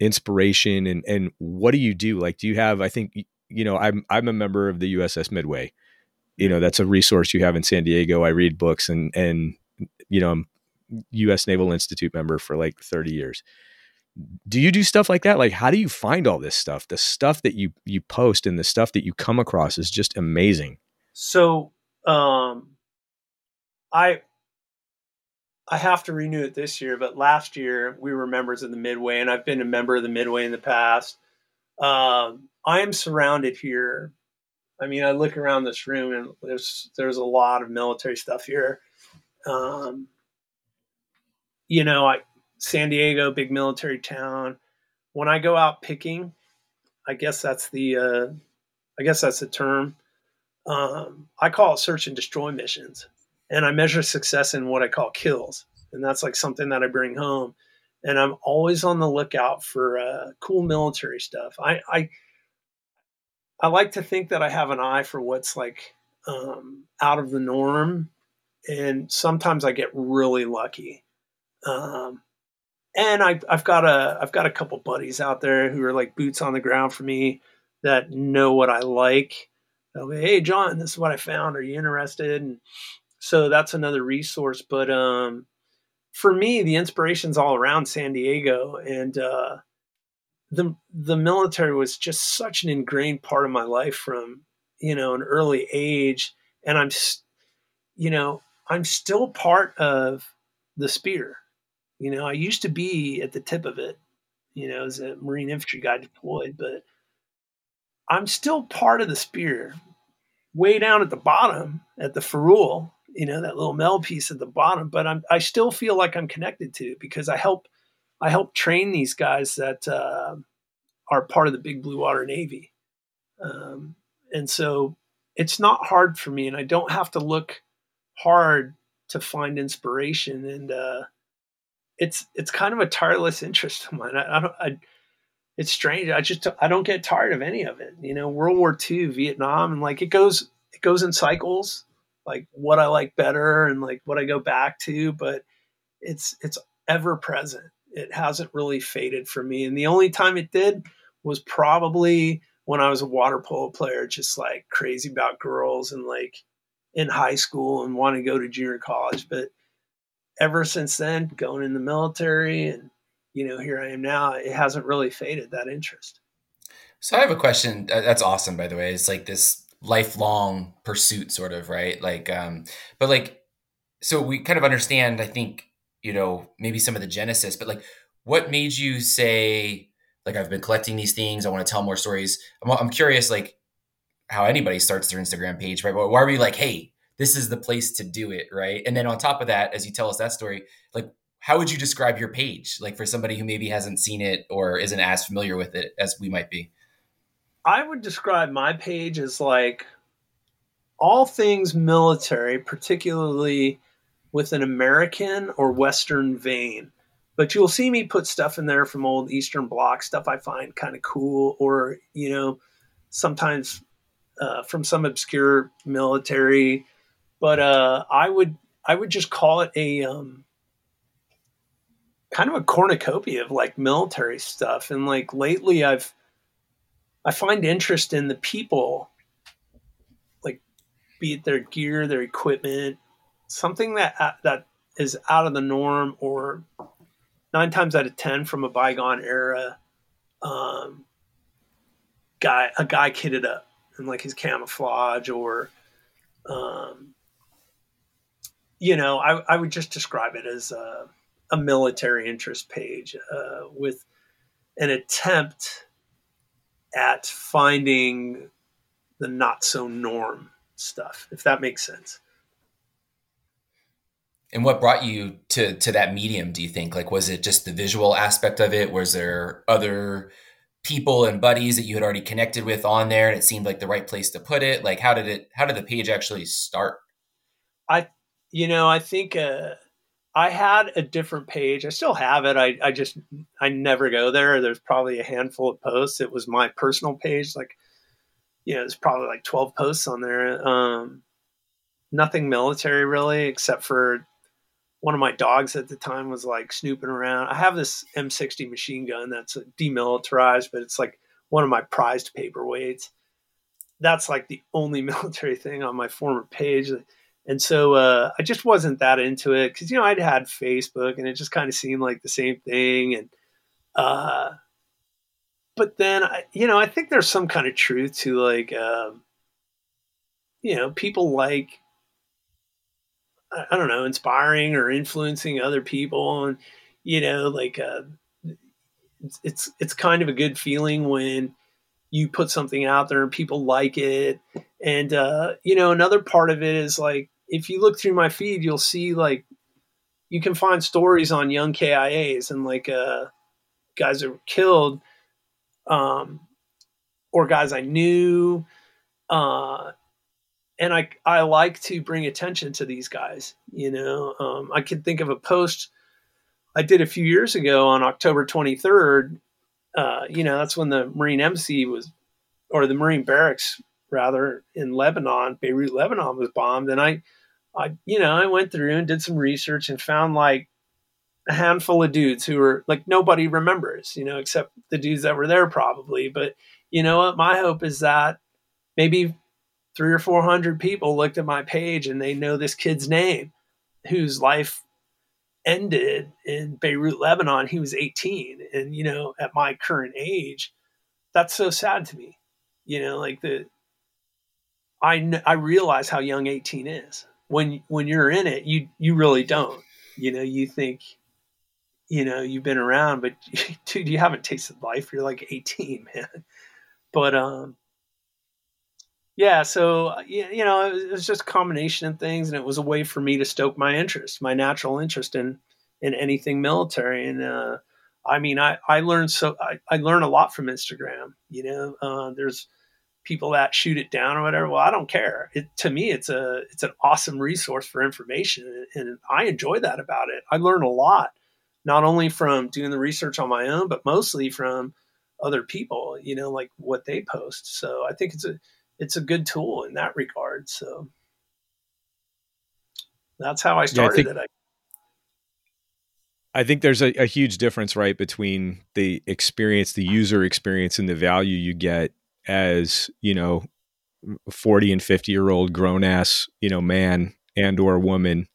inspiration and and what do you do? Like do you have i think you know i'm i'm a member of the uss midway. You know that's a resource you have in san diego. I read books and and you know i'm us naval institute member for like 30 years. Do you do stuff like that? Like how do you find all this stuff? The stuff that you you post and the stuff that you come across is just amazing. So um i I have to renew it this year, but last year we were members of the Midway, and I've been a member of the Midway in the past. Um, I am surrounded here. I mean, I look around this room, and there's there's a lot of military stuff here. Um, you know, I San Diego, big military town. When I go out picking, I guess that's the uh, I guess that's the term. Um, I call it search and destroy missions and I measure success in what I call kills, and that's like something that I bring home. And I'm always on the lookout for uh, cool military stuff. I, I I like to think that I have an eye for what's like um, out of the norm, and sometimes I get really lucky. Um, and I, I've got a I've got a couple buddies out there who are like boots on the ground for me that know what I like. They'll be, hey John, this is what I found. Are you interested? And so that's another resource. But um, for me, the inspiration's all around San Diego, and uh, the the military was just such an ingrained part of my life from you know an early age, and I'm you know I'm still part of the spear. You know, I used to be at the tip of it, you know, as a Marine infantry guy deployed, but I'm still part of the spear. Way down at the bottom, at the ferrule, you know that little mel piece at the bottom but i'm i still feel like i'm connected to it because i help i help train these guys that uh, are part of the big blue water navy. Um, and so it's not hard for me and i don't have to look hard to find inspiration and uh, it's it's kind of a tireless interest of mine. I, I don't I, it's strange i just i don't get tired of any of it you know world war ii vietnam and like it goes it goes in cycles like what I like better and like what I go back to, but it's it's ever present. It hasn't really faded for me. And the only time it did was probably when I was a water polo player, just like crazy about girls and like in high school and want to go to junior college. But ever since then, going in the military and you know, here I am now, it hasn't really faded that interest. So I have a question. That's awesome, by the way. It's like this lifelong pursuit sort of right like um but like so we kind of understand i think you know maybe some of the genesis but like what made you say like i've been collecting these things i want to tell more stories i'm, I'm curious like how anybody starts their instagram page right why are we like hey this is the place to do it right and then on top of that as you tell us that story like how would you describe your page like for somebody who maybe hasn't seen it or isn't as familiar with it as we might be I would describe my page as like all things military, particularly with an American or Western vein. But you'll see me put stuff in there from old Eastern Bloc stuff I find kind of cool, or you know, sometimes uh, from some obscure military. But uh, I would I would just call it a um, kind of a cornucopia of like military stuff. And like lately, I've I find interest in the people, like be it their gear, their equipment, something that uh, that is out of the norm or nine times out of ten from a bygone era. Um, guy, a guy kitted up in like his camouflage or, um, you know, I, I would just describe it as a, a military interest page uh, with an attempt at finding the not so norm stuff, if that makes sense. And what brought you to to that medium? Do you think like was it just the visual aspect of it? Was there other people and buddies that you had already connected with on there, and it seemed like the right place to put it? Like how did it? How did the page actually start? I, you know, I think uh, I had a different page. I still have it. I I just I never go there. There's probably a handful of posts. It was my personal page. Like, you know, there's probably like 12 posts on there. Um, nothing military really, except for one of my dogs at the time was like snooping around. I have this M60 machine gun that's demilitarized, but it's like one of my prized paperweights. That's like the only military thing on my former page. And so uh, I just wasn't that into it because, you know, I'd had Facebook and it just kind of seemed like the same thing. And, uh, but then, I, you know, I think there's some kind of truth to like, um, you know, people like I don't know, inspiring or influencing other people. And, you know, like, uh, it's, it's, it's kind of a good feeling when you put something out there and people like it. And, uh, you know, another part of it is like, if you look through my feed, you'll see like, you can find stories on young KIAs and like, uh, guys that were killed, um, or guys I knew, uh, and I I like to bring attention to these guys. You know, um, I can think of a post I did a few years ago on October 23rd. Uh, you know, that's when the Marine embassy was, or the Marine barracks rather, in Lebanon, Beirut, Lebanon was bombed, and I, I, you know, I went through and did some research and found like a handful of dudes who were like nobody remembers, you know, except the dudes that were there probably. But you know what? My hope is that maybe three or four hundred people looked at my page and they know this kid's name whose life ended in Beirut, Lebanon. He was 18. And, you know, at my current age, that's so sad to me. You know, like the, I, I realize how young 18 is. When, when you're in it, you, you really don't. You know, you think, you know, you've been around, but dude, you haven't tasted life. You're like 18, man. But, um, yeah, so you know, it was just a combination of things, and it was a way for me to stoke my interest, my natural interest in in anything military. And uh, I mean, I I learned so I, I learn a lot from Instagram. You know, uh, there's people that shoot it down or whatever. Well, I don't care. It to me, it's a it's an awesome resource for information, and I enjoy that about it. I learn a lot, not only from doing the research on my own, but mostly from other people. You know, like what they post. So I think it's a it's a good tool in that regard. So that's how I started yeah, I think, it. I, I think there's a, a, huge difference, right, between the experience, the user experience, and the value you get as you know, forty and fifty year old grown ass, you know, man and or woman,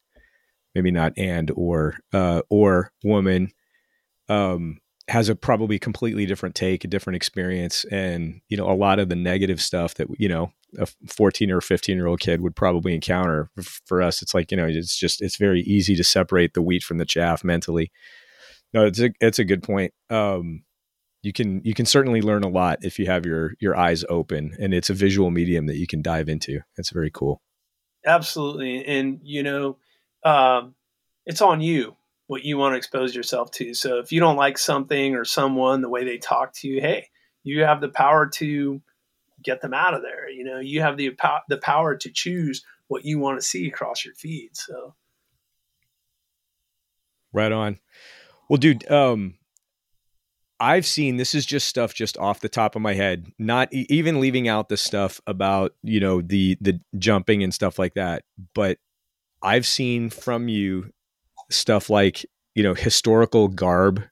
maybe not and or uh, or woman, um, has a probably completely different take, a different experience, and you know a lot of the negative stuff that you know a 14 or 15 year old kid would probably encounter. For us, it's like you know it's just it's very easy to separate the wheat from the chaff mentally. No, it's a it's a good point. Um, you can you can certainly learn a lot if you have your your eyes open, and it's a visual medium that you can dive into. It's very cool. Absolutely, and you know, um, it's on you what you want to expose yourself to. So if you don't like something or someone, the way they talk to you, hey, you have the power to get them out of there. You know, you have the the power to choose what you want to see across your feed. So, right on. Well, dude, um, I've seen this is just stuff just off the top of my head, not e- even leaving out the stuff about you know the the jumping and stuff like that, but I've seen from you stuff like you know historical garb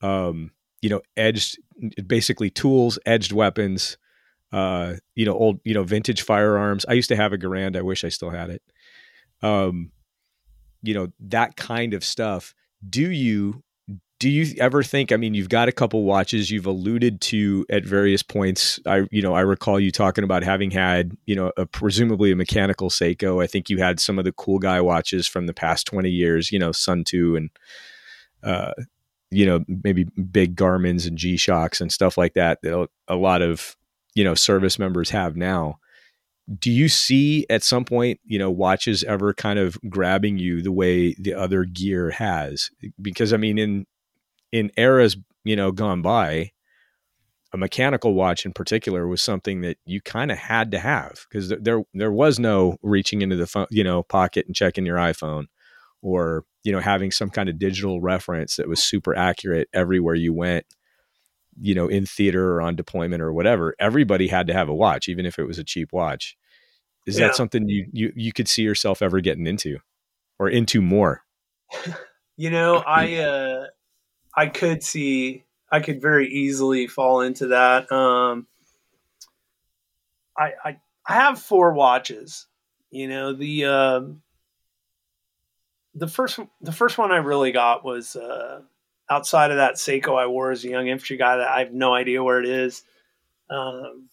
um you know edged basically tools edged weapons uh you know old you know vintage firearms. I used to have a garand. I wish i still had it. Um you know that kind of stuff. Do you do you ever think i mean you've got a couple watches you've alluded to at various points i you know i recall you talking about having had you know a, presumably a mechanical seiko. I think you had some of the cool guy watches from the past 20 years you know Suunto and uh you know maybe big garmins and g-shocks and stuff like that that a lot of you know service members have now. Do you see at some point you know watches ever kind of grabbing you the way the other gear has? Because i mean in in eras you know gone by a mechanical watch in particular was something that you kind of had to have because there there was no reaching into the phone you know pocket and checking your iphone or you know having some kind of digital reference that was super accurate everywhere you went you know in theater or on deployment or whatever. Everybody had to have a watch even if it was a cheap watch. Is yeah. that something you, you you could see yourself ever getting into or into more? You know i uh I could see I could very easily fall into that. Um, I, I I have four watches. You know the uh, the first the first one I really got was uh, outside of that Seiko I wore as a young infantry guy that I have no idea where it is. Um,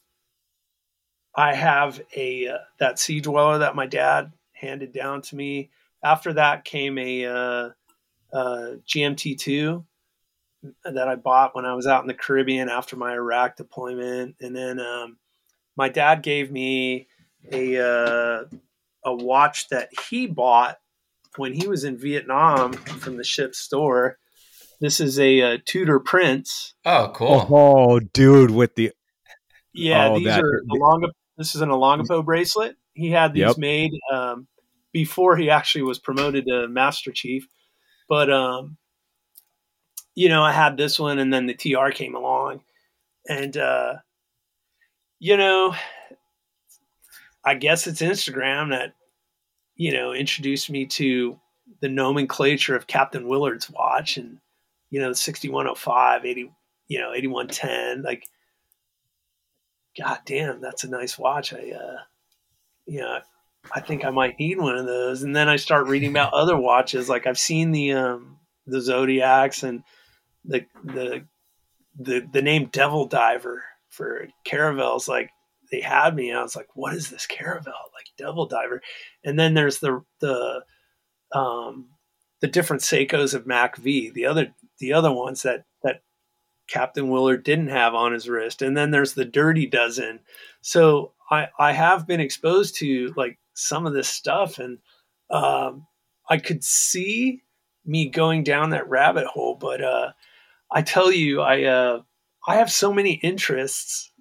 I have a uh, that Sea Dweller that my dad handed down to me. After that came a uh, uh GMT two that I bought when I was out in the Caribbean after my Iraq deployment, and then um, my dad gave me a uh, a watch that he bought when he was in Vietnam from the ship's store. This is a, a uh, Tudor Prince. Oh, cool! Oh, dude, with the yeah, oh, these that, are Elonga. This is an Olongapo bracelet. He had these yep. made um, before he actually was promoted to Master Chief, but um, you know, I had this one and then the TR came along. And, uh, you know, I guess it's Instagram that, you know, introduced me to the nomenclature of Captain Willard's watch and, you know, 6105, 80, you know, 8110. Like, God damn, that's a nice watch. I, uh, you know, I think I might need one of those. And then I start reading about other watches. Like I've seen the, um, the Zodiacs and, the the the the name Devil Diver for Caravelles like they had me and I was like, what is this Caravelle? Like Devil Diver. And then there's the the um the different Seikos of MACV, the other the other ones that that Captain Willard didn't have on his wrist. And then there's the Dirty Dozen. So I I have been exposed to like some of this stuff and um I could see me going down that rabbit hole, but uh I tell you, I uh, I have so many interests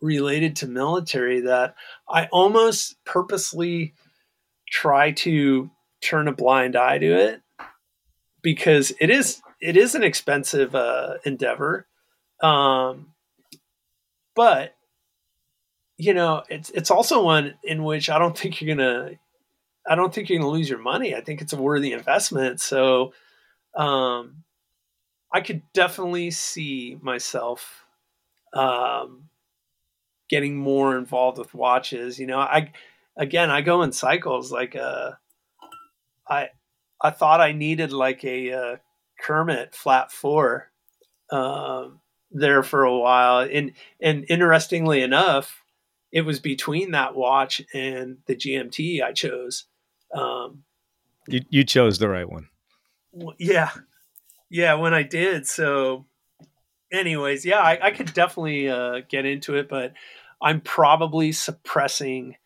related to military that I almost purposely try to turn a blind eye to it because it is it is an expensive uh, endeavor, um, but you know it's it's also one in which I don't think you're gonna I don't think you're gonna lose your money. I think it's a worthy investment. So um, I could definitely see myself um, getting more involved with watches. You know, I again I go in cycles. Like uh, I I thought I needed like a uh, Kermit flat four um, there for a while, and and interestingly enough, it was between that watch and the GMT I chose. Um, you you chose the right one. Yeah, yeah, when I did. So, anyways, yeah, I, I could definitely uh, get into it, but I'm probably suppressing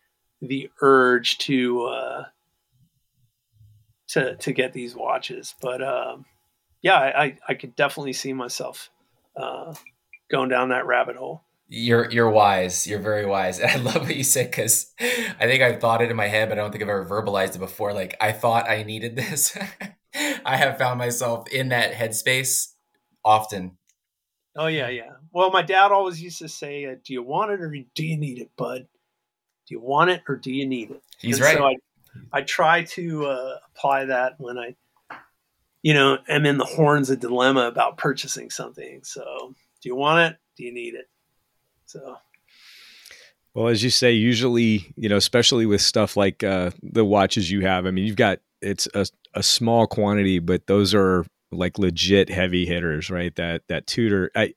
the urge to uh, to to get these watches. But um, yeah, I, I could definitely see myself uh, going down that rabbit hole. You're you're wise. You're very wise. And I love what you said because I think I've thought it in my head, but I don't think I've ever verbalized it before. Like I thought I needed this. I have found myself in that headspace often. Oh yeah, yeah. Well, my dad always used to say, uh, "Do you want it or do you need it, bud? Do you want it or do you need it?" He's and right. So I, I try to uh, apply that when I, you know, am in the horns of dilemma about purchasing something. So, do you want it? Do you need it? So. Well, as you say, usually, you know, especially with stuff like uh, the watches you have, I mean, you've got it's a, a small quantity, but those are like legit heavy hitters, right? That that Tudor, I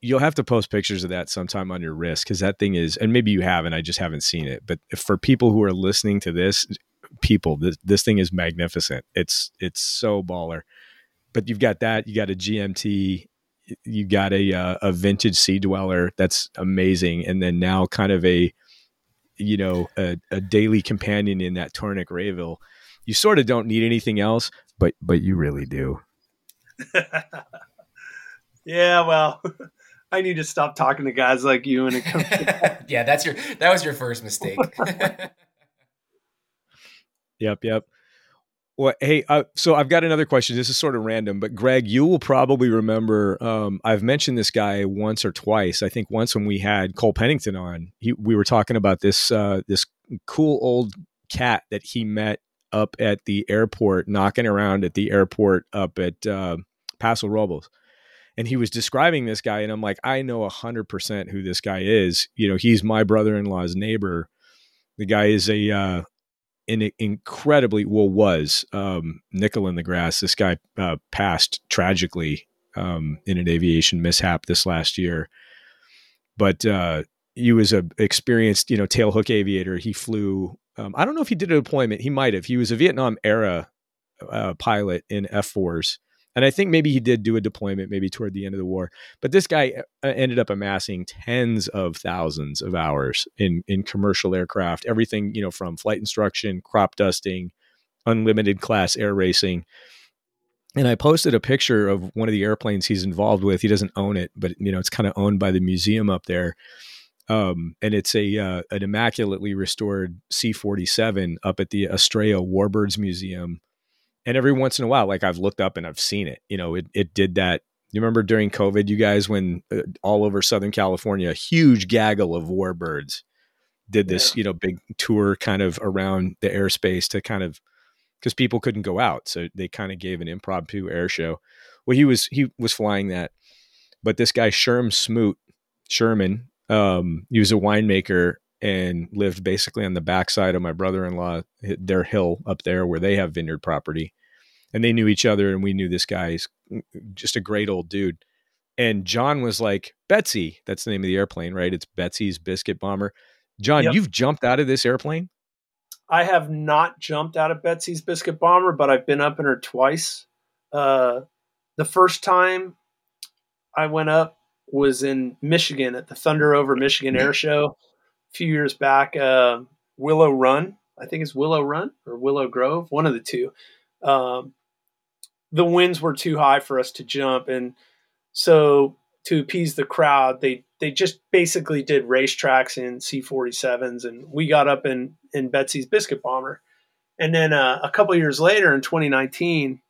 you'll have to post pictures of that sometime on your wrist because that thing is, and maybe you haven't, I just haven't seen it. But for people who are listening to this, people, this this thing is magnificent. It's it's so baller. But you've got that, you got a GMT, you got a uh, a vintage Sea Dweller that's amazing, and then now kind of a you know a, a daily companion in that Tornek-Rayville. You sort of don't need anything else, but but you really do. yeah, well, I need to stop talking to guys like you when it comes. To- yeah, that's your that was your first mistake. yep, yep. Well, hey, uh, so I've got another question. This is sort of random, but Greg, you will probably remember. Um, I've mentioned this guy once or twice. I think once when we had Cole Pennington on, he, we were talking about this uh, this cool old cat that he met up at the airport, knocking around at the airport up at uh, Paso Robles. And he was describing this guy, and I'm like, I know hundred percent who this guy is. You know, he's my brother-in-law's neighbor. The guy is a uh, an incredibly well was um, nickel in the grass. This guy uh, passed tragically um, in an aviation mishap this last year, but uh, he was a experienced you know tailhook aviator. He flew. Um, I don't know if he did a deployment. He might have. He was a Vietnam era uh, pilot in F fours and I think maybe he did do a deployment maybe toward the end of the war. But this guy uh, ended up amassing tens of thousands of hours in in commercial aircraft, everything, you know, from flight instruction, crop dusting, unlimited class air racing. And I posted a picture of one of the airplanes he's involved with. He doesn't own it, but you know, it's kind of owned by the museum up there. Um, and it's a uh, an immaculately restored C-47 up at the Estrella Warbirds Museum. And every once in a while like i've looked up and i've seen it you know it, it did that. You remember during covid you guys when uh, all over southern california a huge gaggle of warbirds did this yeah. you know big tour kind of around the airspace to kind of because people couldn't go out so they kind of gave an impromptu air show. Well he was he was flying that but this guy sherm smoot sherman um he was a winemaker and lived basically on the backside of my brother-in-law their hill up there where they have vineyard property. And they knew each other and we knew this guy's just a great old dude. And john was like betsy that's the name of the airplane right? It's betsy's biscuit bomber. John yep. you've jumped out of this airplane? I have not jumped out of betsy's biscuit bomber but i've been up in her twice. Uh, the first time i went up was in michigan at the thunder over michigan air show a few years back, uh, Willow Run. I think it's Willow Run or Willow Grove, one of the two. Um, the winds were too high for us to jump, and so to appease the crowd, they they just basically did racetracks in C47s, and we got up in in Betsy's Biscuit Bomber, and then uh, a couple years later in 2019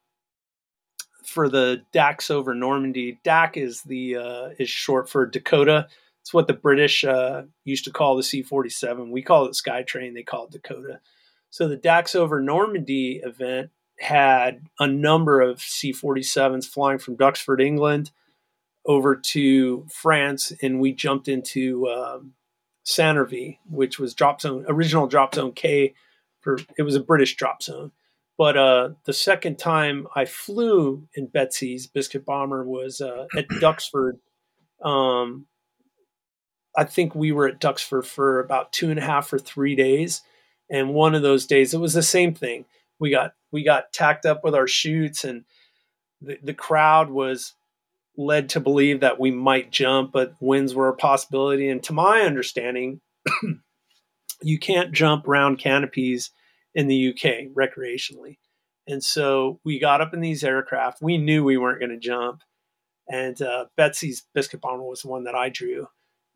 for the Daks over Normandy. Dak is the uh, is short for Dakota it's what the British uh, used to call the C 47. We call it Skytrain, they call it Dakota. So the Daks over Normandy event had a number of C 47s flying from Duxford, England, over to France, and we jumped into um, which was drop zone, original drop zone K. For it was a British drop zone. But uh, the second time I flew in Betsy's Biscuit Bomber was uh, at Duxford. Um, I think we were at Duxford for about two and a half or three days. And one of those days, it was the same thing. We got we got tacked up with our chutes, and the, the crowd was led to believe that we might jump, but winds were a possibility. And to my understanding, you can't jump round canopies in the UK recreationally. And so we got up in these aircraft. We knew we weren't going to jump. And uh, Betsy's biscuit bomber was the one that I drew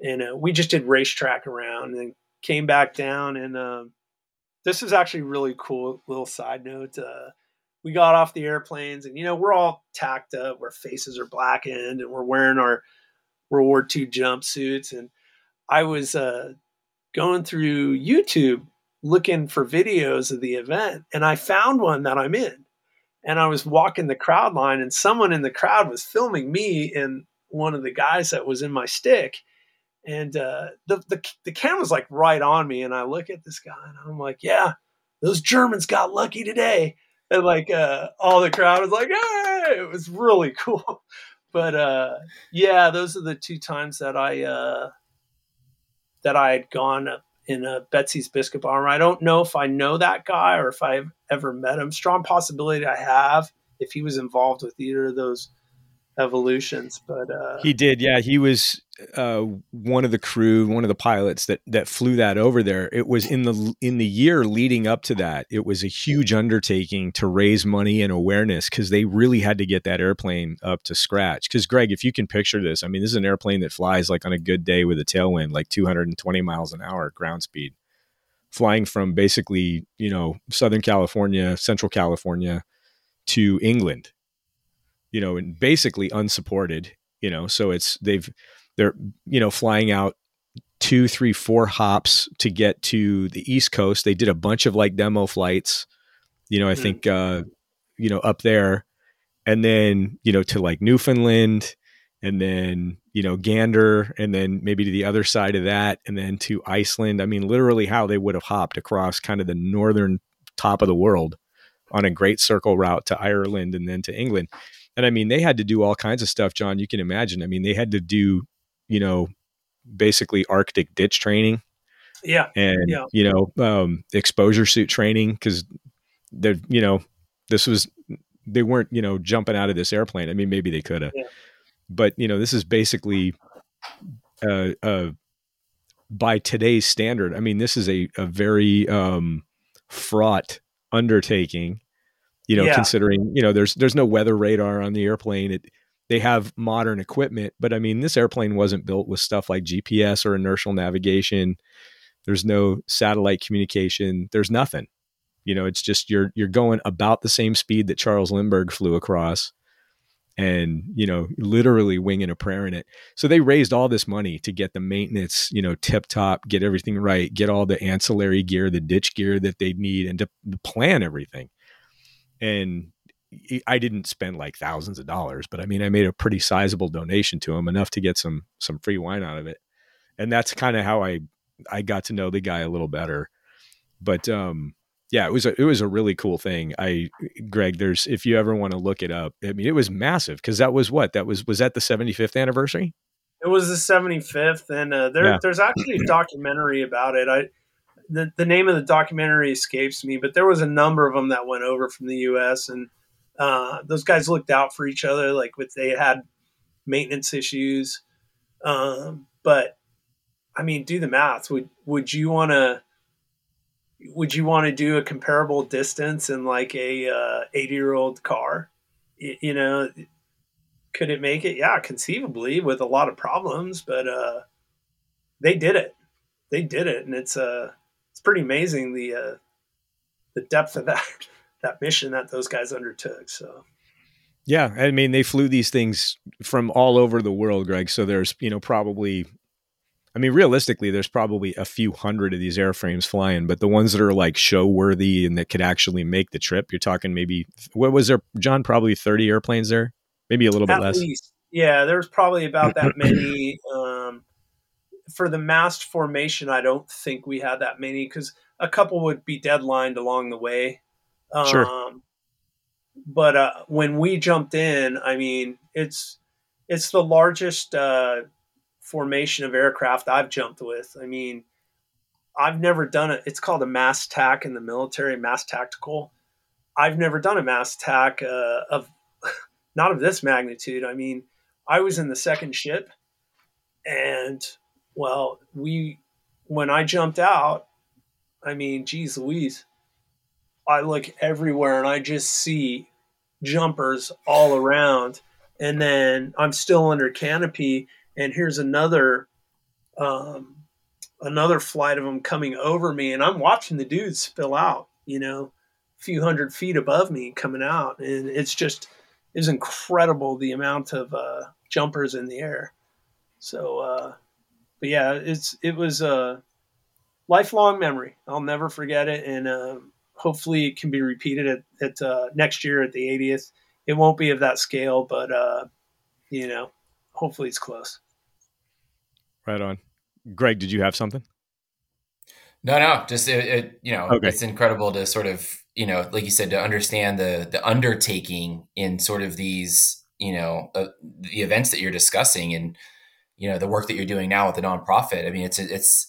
and uh, we just did racetrack around and came back down. And uh, this is actually really cool. Little side note: uh, we got off the airplanes, and you know we're all tacked up, our faces are blackened, and we're wearing our World War II jumpsuits. And I was uh, going through YouTube looking for videos of the event, and I found one that I'm in. And I was walking the crowd line, and someone in the crowd was filming me and one of the guys that was in my stick and uh, the, the the camera's like right on me, and I look at this guy, and I'm like, "Yeah, those Germans got lucky today." and like uh, all the crowd was like, "Hey!" It was really cool. But uh, yeah, those are the two times that I uh, that I had gone in a Betsy's Biscuit Bar. I don't know if I know that guy or if I've ever met him. Strong possibility I have if he was involved with either of those evolutions. But uh, he did, yeah. He was uh, one of the crew, one of the pilots that that flew that over there. It was in the in the year leading up to that. It was a huge undertaking to raise money and awareness because they really had to get that airplane up to scratch. Because Greg, if you can picture this, I mean, this is an airplane that flies like on a good day with a tailwind, like 220 miles an hour ground speed, flying from basically you know Southern California, Central California to England you know, and basically unsupported, you know, so it's they've they're you know flying out two, three, four hops to get to the East Coast. They did a bunch of like demo flights, you know, I mm-hmm. think uh, you know, up there. And then, you know, to like Newfoundland and then, you know, Gander and then maybe to the other side of that and then to Iceland. I mean, literally how they would have hopped across kind of the northern top of the world on a great circle route to Ireland and then to England. And I mean, they had to do all kinds of stuff, John. You can imagine. I mean, they had to do, you know, basically Arctic ditch training. Yeah. And, yeah. you know, um, exposure suit training because they're, you know, this was, they weren't, you know, jumping out of this airplane. I mean, maybe they could have. Yeah. But, you know, this is basically, uh, uh, by today's standard, I mean, this is a, a very um, fraught undertaking you know, yeah. considering, you know, there's there's no weather radar on the airplane. It they have modern equipment, but I mean, this airplane wasn't built with stuff like GPS or inertial navigation. There's no satellite communication. There's nothing. You know, it's just you're you're going about the same speed that Charles Lindbergh flew across and, you know, literally winging a prayer in it. So they raised all this money to get the maintenance, you know, tip top, get everything right, get all the ancillary gear, the ditch gear that they need and to plan everything and I didn't spend like thousands of dollars, but I mean, I made a pretty sizable donation to him, enough to get some some free wine out of it, and that's kind of how I I got to know the guy a little better. But um, yeah, it was a it was a really cool thing. I Greg, there's if you ever want to look it up, I mean, it was massive because that was what that was was that the 75th anniversary. It was the 75th, and uh, there yeah. there's actually a documentary about it. I the, the name of the documentary escapes me, but there was a number of them that went over from the U.S. and uh, those guys looked out for each other, like with they had maintenance issues. Um, but I mean, do the math. Would would you want to? Would you want to do a comparable distance in like a uh, eighty year old car? You, you know, could it make it? Yeah, conceivably with a lot of problems, but uh, they did it. They did it, and it's a uh, pretty amazing the uh, the depth of that that mission that those guys undertook. So. Yeah, I mean they flew these things from all over the world, Greg. So there's you know probably, I mean realistically, there's probably a few hundred of these airframes flying, but the ones that are like show worthy and that could actually make the trip, you're talking maybe what was there, John? Probably thirty airplanes there, maybe a little At bit less. Least. Yeah, there's probably about that many. Um, for the mast formation, I don't think we had that many because a couple would be deadlined along the way. Sure. Um, but uh, when we jumped in, I mean, it's it's the largest uh, formation of aircraft I've jumped with. I mean, I've never done it. It's called a mass tack in the military, mass tactical. I've never done a mass tack uh, of not of this magnitude. I mean, I was in the second ship, and well, we when I jumped out, I mean, geez Louise, I look everywhere and I just see jumpers all around. And then I'm still under canopy, and here's another um, another flight of them coming over me, and I'm watching the dudes spill out. You know, a few hundred feet above me coming out, and it's just is incredible the amount of uh, jumpers in the air. So uh, but yeah, it's it was a lifelong memory. I'll never forget it, and uh, hopefully it can be repeated at, at uh, next year at the 80th. It won't be of that scale, but uh, you know, hopefully it's close. Right on, Greg. Did you have something? No, no, just it, it you know, okay. it's incredible to sort of you know, like you said, to understand the the undertaking in sort of these, you know, uh, the events that you're discussing and you know the work that you're doing now with the nonprofit. I mean, it's it's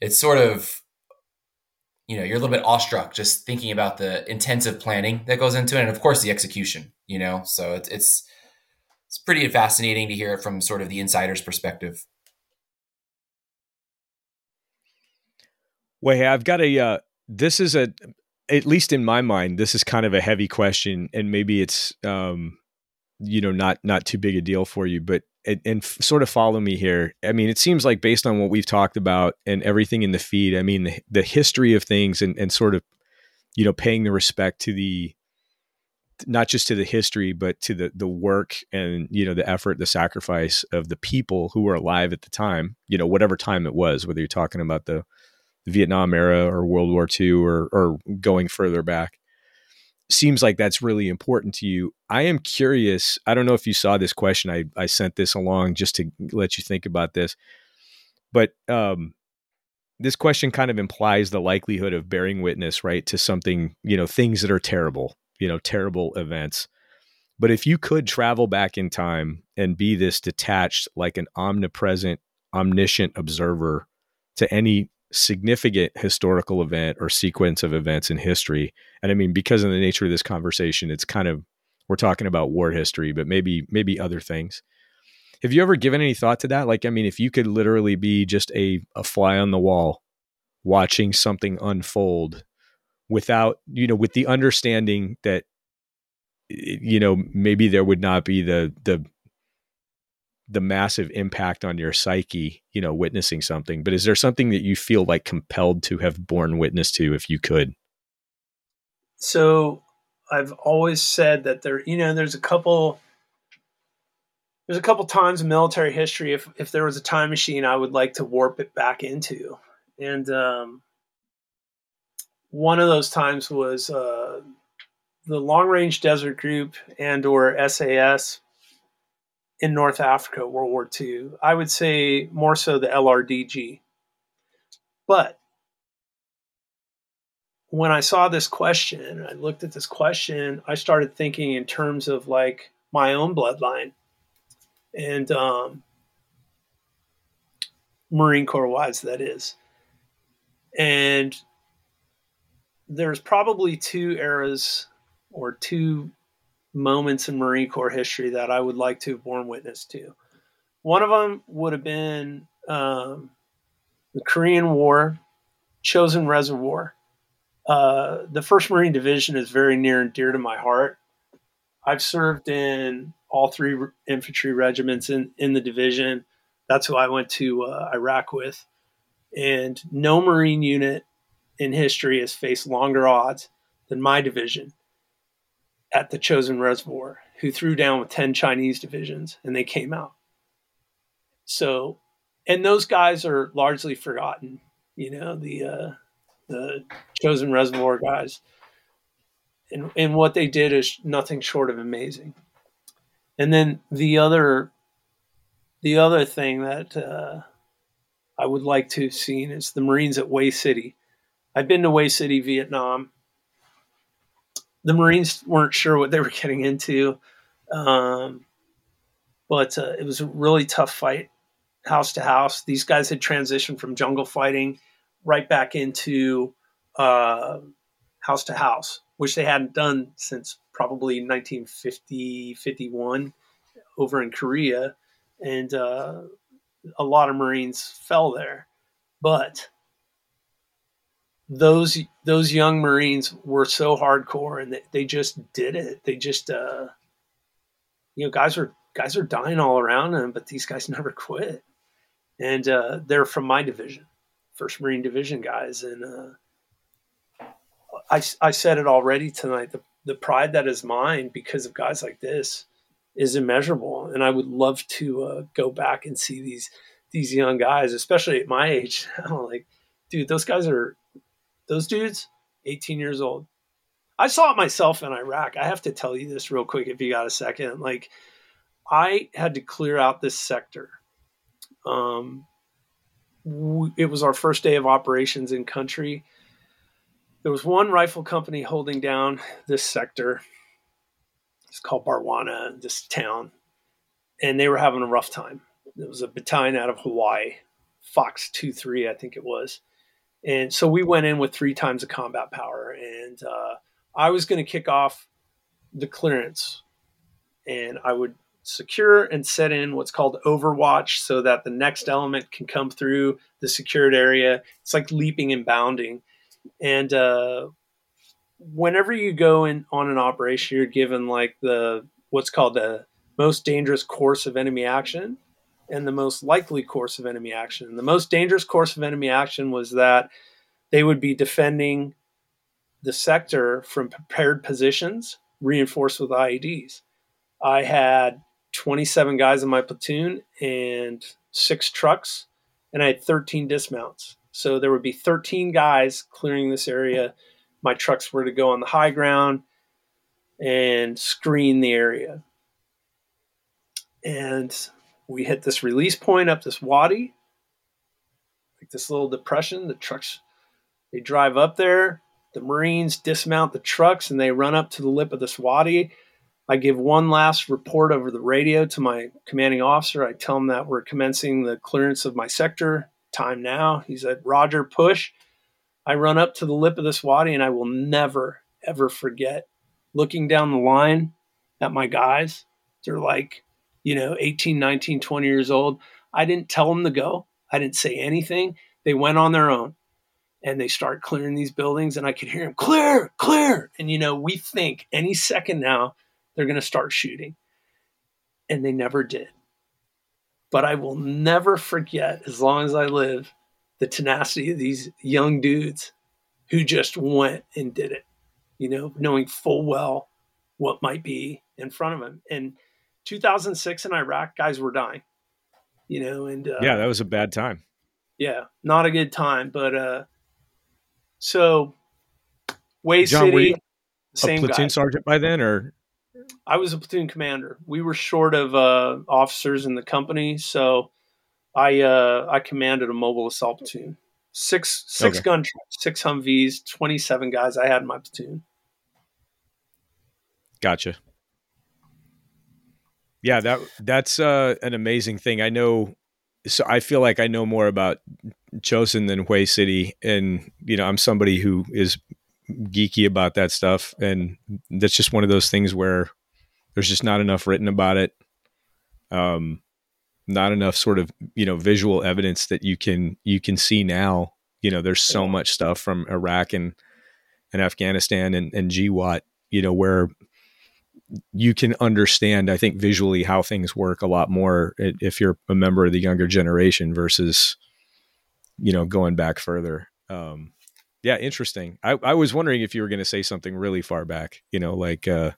it's sort of you know you're a little bit awestruck just thinking about the intensive planning that goes into it, and of course the execution. You know, so it's it's it's pretty fascinating to hear it from sort of the insider's perspective. Wait, I've got a. Uh, this is a, at least in my mind, this is kind of a heavy question, and maybe it's, um, you know, not not too big a deal for you, but and, and sort of follow me here. I mean, it seems like based on what we've talked about and everything in the feed, I mean, the, the history of things and and sort of, you know, paying the respect to the not just to the history but to the the work and you know the effort the sacrifice of the people who were alive at the time you know whatever time it was whether you're talking about the Vietnam era or World War II or, or going further back. Seems like that's really important to you. I am curious. I don't know if you saw this question. I, I sent this along just to let you think about this. But um, this question kind of implies the likelihood of bearing witness, right, to something, you know, things that are terrible, you know, terrible events. But if you could travel back in time and be this detached, like an omnipresent, omniscient observer to any significant historical event or sequence of events in history. And I mean, because of the nature of this conversation, it's kind of we're talking about war history, but maybe maybe other things. Have you ever given any thought to that? Like, I mean, if you could literally be just a, a fly on the wall watching something unfold without, you know, with the understanding that you know, maybe there would not be the the the massive impact on your psyche, you know, witnessing something. But is there something that you feel like compelled to have borne witness to if you could? So I've always said that there, you know, there's a couple there's a couple times in military history if if there was a time machine I would like to warp it back into. And um, one of those times was uh, the long range desert group and or SAS in North Africa, World War II. I would say more so the LRDG. But when I saw this question, I looked at this question, I started thinking in terms of like my own bloodline and um, Marine Corps wise, that is. And there's probably two eras or two moments in Marine Corps history that I would like to have borne witness to. One of them would have been um, the Korean War, Chosin Reservoir. Uh, the First Marine Division is very near and dear to my heart. I've served in all three infantry regiments in, in the division. That's who I went to uh, Iraq with. And no Marine unit in history has faced longer odds than my division at the Chosin Reservoir who threw down with 10 Chinese divisions and they came out. So, and those guys are largely forgotten, you know, the, uh, the Chosin Reservoir guys. And, and what they did is nothing short of amazing. And then the other, the other thing that uh, I would like to have seen is the Marines at Hue City. I've been to Hue City, Vietnam the Marines weren't sure what they were getting into. Um, but uh, it was a really tough fight, house to house. These guys had transitioned from jungle fighting right back into uh, house to house, which they hadn't done since probably 1950, 51 over in Korea. And uh, a lot of Marines fell there. But those those young Marines were so hardcore and they, they just did it. They just uh, you know guys were guys are dying all around them, but these guys never quit. And uh, they're from my division, First Marine Division guys, and uh, I I said it already tonight. The the pride that is mine because of guys like this is immeasurable, and I would love to uh, go back and see these these young guys, especially at my age. like, dude, those guys are those dudes, 18 years old. I saw it myself in Iraq. I have to tell you this real quick if you got a second. Like, I had to clear out this sector. Um, it was our first day of operations in country. there was one rifle company holding down this sector. It's called Barwana, this town, and they were having a rough time. It was a battalion out of Hawaii, Fox 2 3, I think it was. And so we went in with three times the combat power. And uh, I was going to kick off the clearance. And I would secure and set in what's called overwatch so that the next element can come through the secured area. It's like leaping and bounding. And uh, whenever you go in on an operation, you're given like the what's called the most dangerous course of enemy action and the most likely course of enemy action. The most dangerous course of enemy action was that they would be defending the sector from prepared positions reinforced with IEDs. I had 27 guys in my platoon and six trucks, and I had 13 dismounts. So there would be 13 guys clearing this area. My trucks were to go on the high ground and screen the area. And we hit this release point up this wadi, like this little depression. The trucks, they drive up there. The Marines dismount the trucks and they run up to the lip of this wadi. I give one last report over the radio to my commanding officer. I tell him that we're commencing the clearance of my sector. Time now. He said, Roger, push. I run up to the lip of this wadi and I will never, ever forget looking down the line at my guys. They're like you know, 18, 19, 20 years old. I didn't tell them to go. I didn't say anything. They went on their own and they start clearing these buildings and I could hear them clear, clear. And you know, we think any second now they're going to start shooting. And they never did. But I will never forget as long as I live the tenacity of these young dudes who just went and did it. You know, knowing full well what might be in front of them. And 2006 in Iraq, guys were dying. You know, and uh, yeah, that was a bad time. Yeah, not a good time. But uh, so Way John, City, same a platoon guy. sergeant by then, or I was a platoon commander. We were short of uh, officers in the company, so I uh, I commanded a mobile assault platoon. Six six okay. gun six Humvees, twenty seven guys I had in my platoon. Gotcha yeah that that's uh, an amazing thing. I know so i feel like i know more about Chosin than Hue city and you know i'm somebody who is geeky about that stuff and that's just one of those things where there's just not enough written about it um not enough sort of you know visual evidence that you can you can see now. You know there's so much stuff from iraq and and afghanistan and and GWOT, you know where you can understand, I think, visually how things work a lot more if you're a member of the younger generation versus, you know, going back further. Um, yeah, interesting. I, I was wondering if you were going to say something really far back, you know, like, uh,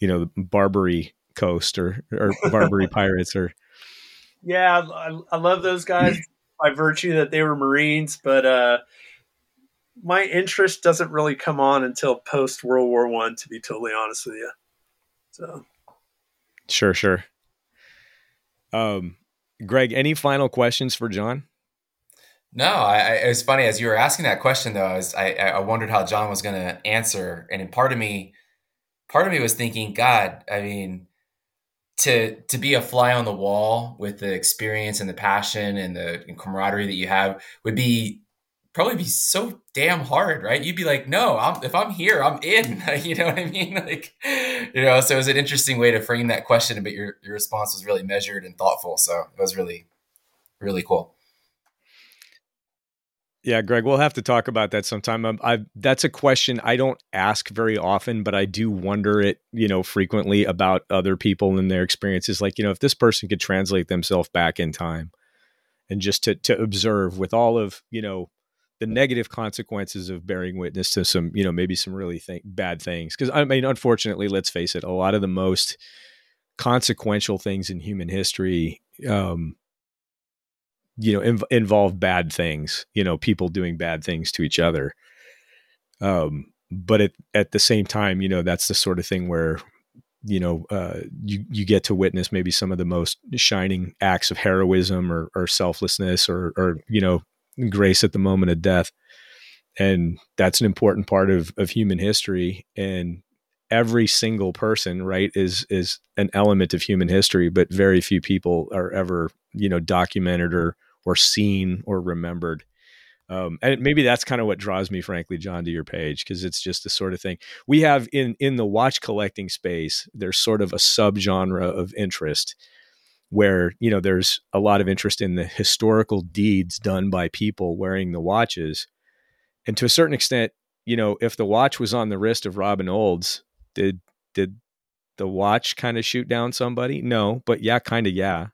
you know, the Barbary Coast or, or Barbary Pirates or. Yeah, I, I love those guys by virtue that they were Marines, but uh, my interest doesn't really come on until post World War One, to be totally honest with you. So, sure, sure. Um, Greg, any final questions for John? No, I, I, it was funny as you were asking that question though. I, was, I, I wondered how John was going to answer, and part of me, part of me was thinking, God, I mean, to to be a fly on the wall with the experience and the passion and the camaraderie that you have would be probably be so damn hard, right? You'd be like, no, I'm, if I'm here, I'm in. you know what I mean? Like, you know, so it was an interesting way to frame that question, but your, your response was really measured and thoughtful. So it was really, really cool. Yeah, Greg, we'll have to talk about that sometime. Um, I that's a question I don't ask very often, but I do wonder it, you know, frequently about other people and their experiences. Like, you know, if this person could translate themselves back in time and just to to observe with all of, you know, the negative consequences of bearing witness to some, you know, maybe some really th- bad things. Because I mean, unfortunately, let's face it, a lot of the most consequential things in human history, um, you know, inv- involve bad things. You know, people doing bad things to each other. Um, but at at the same time, you know, that's the sort of thing where you know uh, you you get to witness maybe some of the most shining acts of heroism or, or selflessness or or you know grace at the moment of death. And that's an important part of of human history. And every single person right is is an element of human history but very few people are ever you know documented or or seen or remembered. Um, and maybe that's kind of what draws me frankly john to your page because it's just the sort of thing. We have in in the watch collecting space there's sort of a subgenre of interest where you know there's a lot of interest in the historical deeds done by people wearing the watches and to a certain extent you know if the watch was on the wrist of robin olds did did the watch kind of shoot down somebody? No, but yeah, kind of yeah.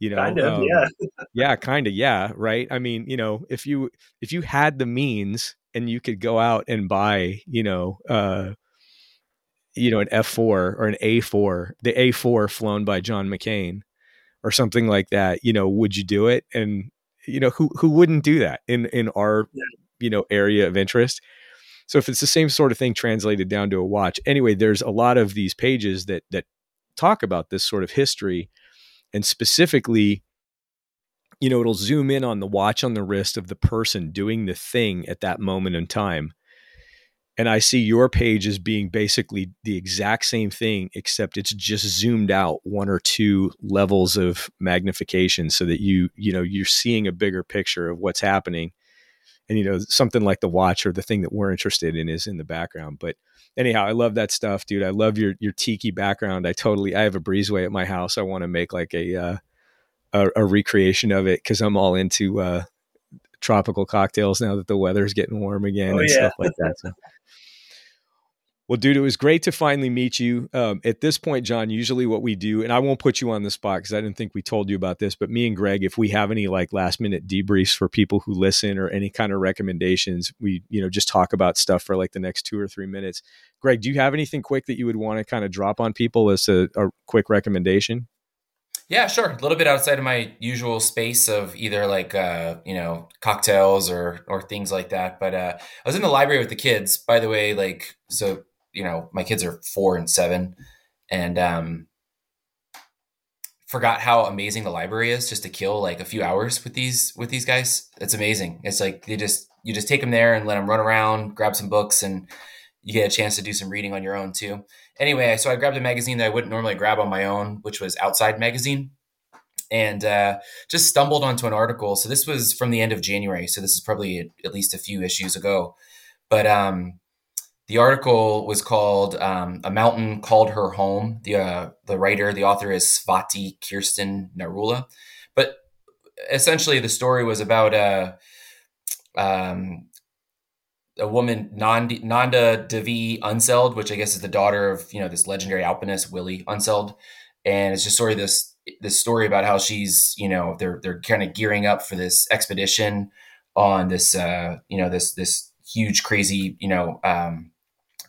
You know, kind of um, yeah, yeah, kind of yeah, right? I mean, you know, if you if you had the means and you could go out and buy, you know, uh, you know, an F four or an A four, the A four flown by John McCain or something like that, you know, would you do it? And you know, who who wouldn't do that in in our you know area of interest? So if it's the same sort of thing translated down to a watch, anyway, there's a lot of these pages that that talk about this sort of history, and specifically, you know, it'll zoom in on the watch on the wrist of the person doing the thing at that moment in time. And I see your page as being basically the exact same thing, except it's just zoomed out one or two levels of magnification so that you, you know, you're seeing a bigger picture of what's happening. And you know something like the watch or the thing that we're interested in is in the background. But anyhow i love that stuff dude. I love your your tiki background. I totally i have a breezeway at my house. I want to make like a uh, a, a, recreation of it because i'm all into uh, tropical cocktails now that the weather's getting warm again oh, and yeah. stuff like that so well, dude, it was great to finally meet you. Um, at this point, John, usually what we do, and I won't put you on the spot because I didn't think we told you about this, but me and Greg, if we have any like last minute debriefs for people who listen or any kind of recommendations, we, you know, just talk about stuff for like the next two or three minutes. Greg, do you have anything quick that you would want to kind of drop on people as a, a quick recommendation? Yeah, sure. A little bit outside of my usual space of either like uh, you know cocktails or or things like that. But uh, I was in the library with the kids. By the way, like so you know, my kids are four and seven, and um, forgot how amazing the library is just to kill like a few hours with these with these guys. It's amazing. It's like they just you just take them there and let them run around, grab some books, and you get a chance to do some reading on your own too. Anyway, so I grabbed a magazine that I wouldn't normally grab on my own, which was Outside Magazine, and uh, just stumbled onto an article. So this was from the end of January, so this is probably at least a few issues ago. But um, the article was called um, "A Mountain Called Her Home." The uh, the writer, the author is Swati Kirsten Narula, but essentially the story was about a uh, um, a woman Nanda Devi Unsoeld, which I guess is the daughter of you know this legendary alpinist Willi Unsoeld, and it's just sort of this this story about how she's you know they're they're kind of gearing up for this expedition on this uh, you know this this huge crazy you know um,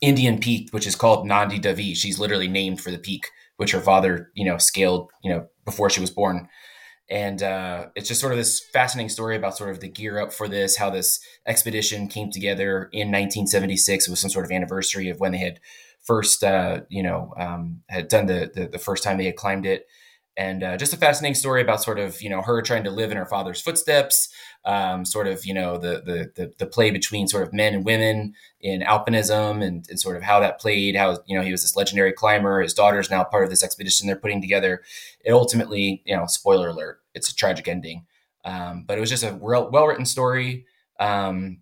Indian peak, which is called Nanda Devi. She's literally named for the peak, which her father, you know, scaled, you know, before she was born. And uh, it's just sort of this fascinating story about sort of the gear up for this, how this expedition came together in 1976. It was some sort of anniversary of when they had first, uh, you know, um, had done the, the, the first time they had climbed it and uh, just a fascinating story about sort of you know her trying to live in her father's footsteps um, sort of you know the, the, the the play between sort of men and women in alpinism and, and sort of how that played how you know he was this legendary climber his daughter's now part of this expedition they're putting together. It ultimately you know spoiler alert it's a tragic ending. Um, but it was just a well written story. Um,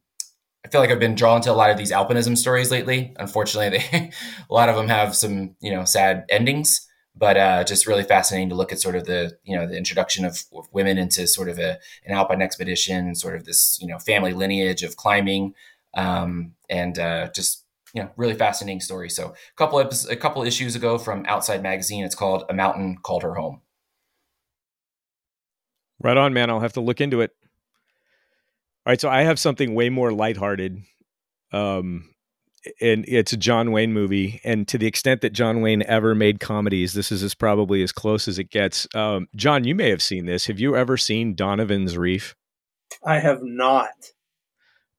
I feel like I've been drawn to a lot of these alpinism stories lately. Unfortunately, they, a lot of them have some, you know, sad endings but uh, just really fascinating to look at sort of the you know the introduction of, women into sort of a, an alpine expedition, sort of this you know family lineage of climbing, um, and uh, just you know really fascinating story. So a couple of, a couple issues ago from Outside Magazine, it's called "A Mountain Called Her Home." Right on, man. I'll have to look into it. All right, so I have something way more lighthearted. Um, and it's a John Wayne movie. And to the extent that John Wayne ever made comedies, this is as probably as close as it gets. Um, John, you may have seen this. Have you ever seen Donovan's Reef? I have not.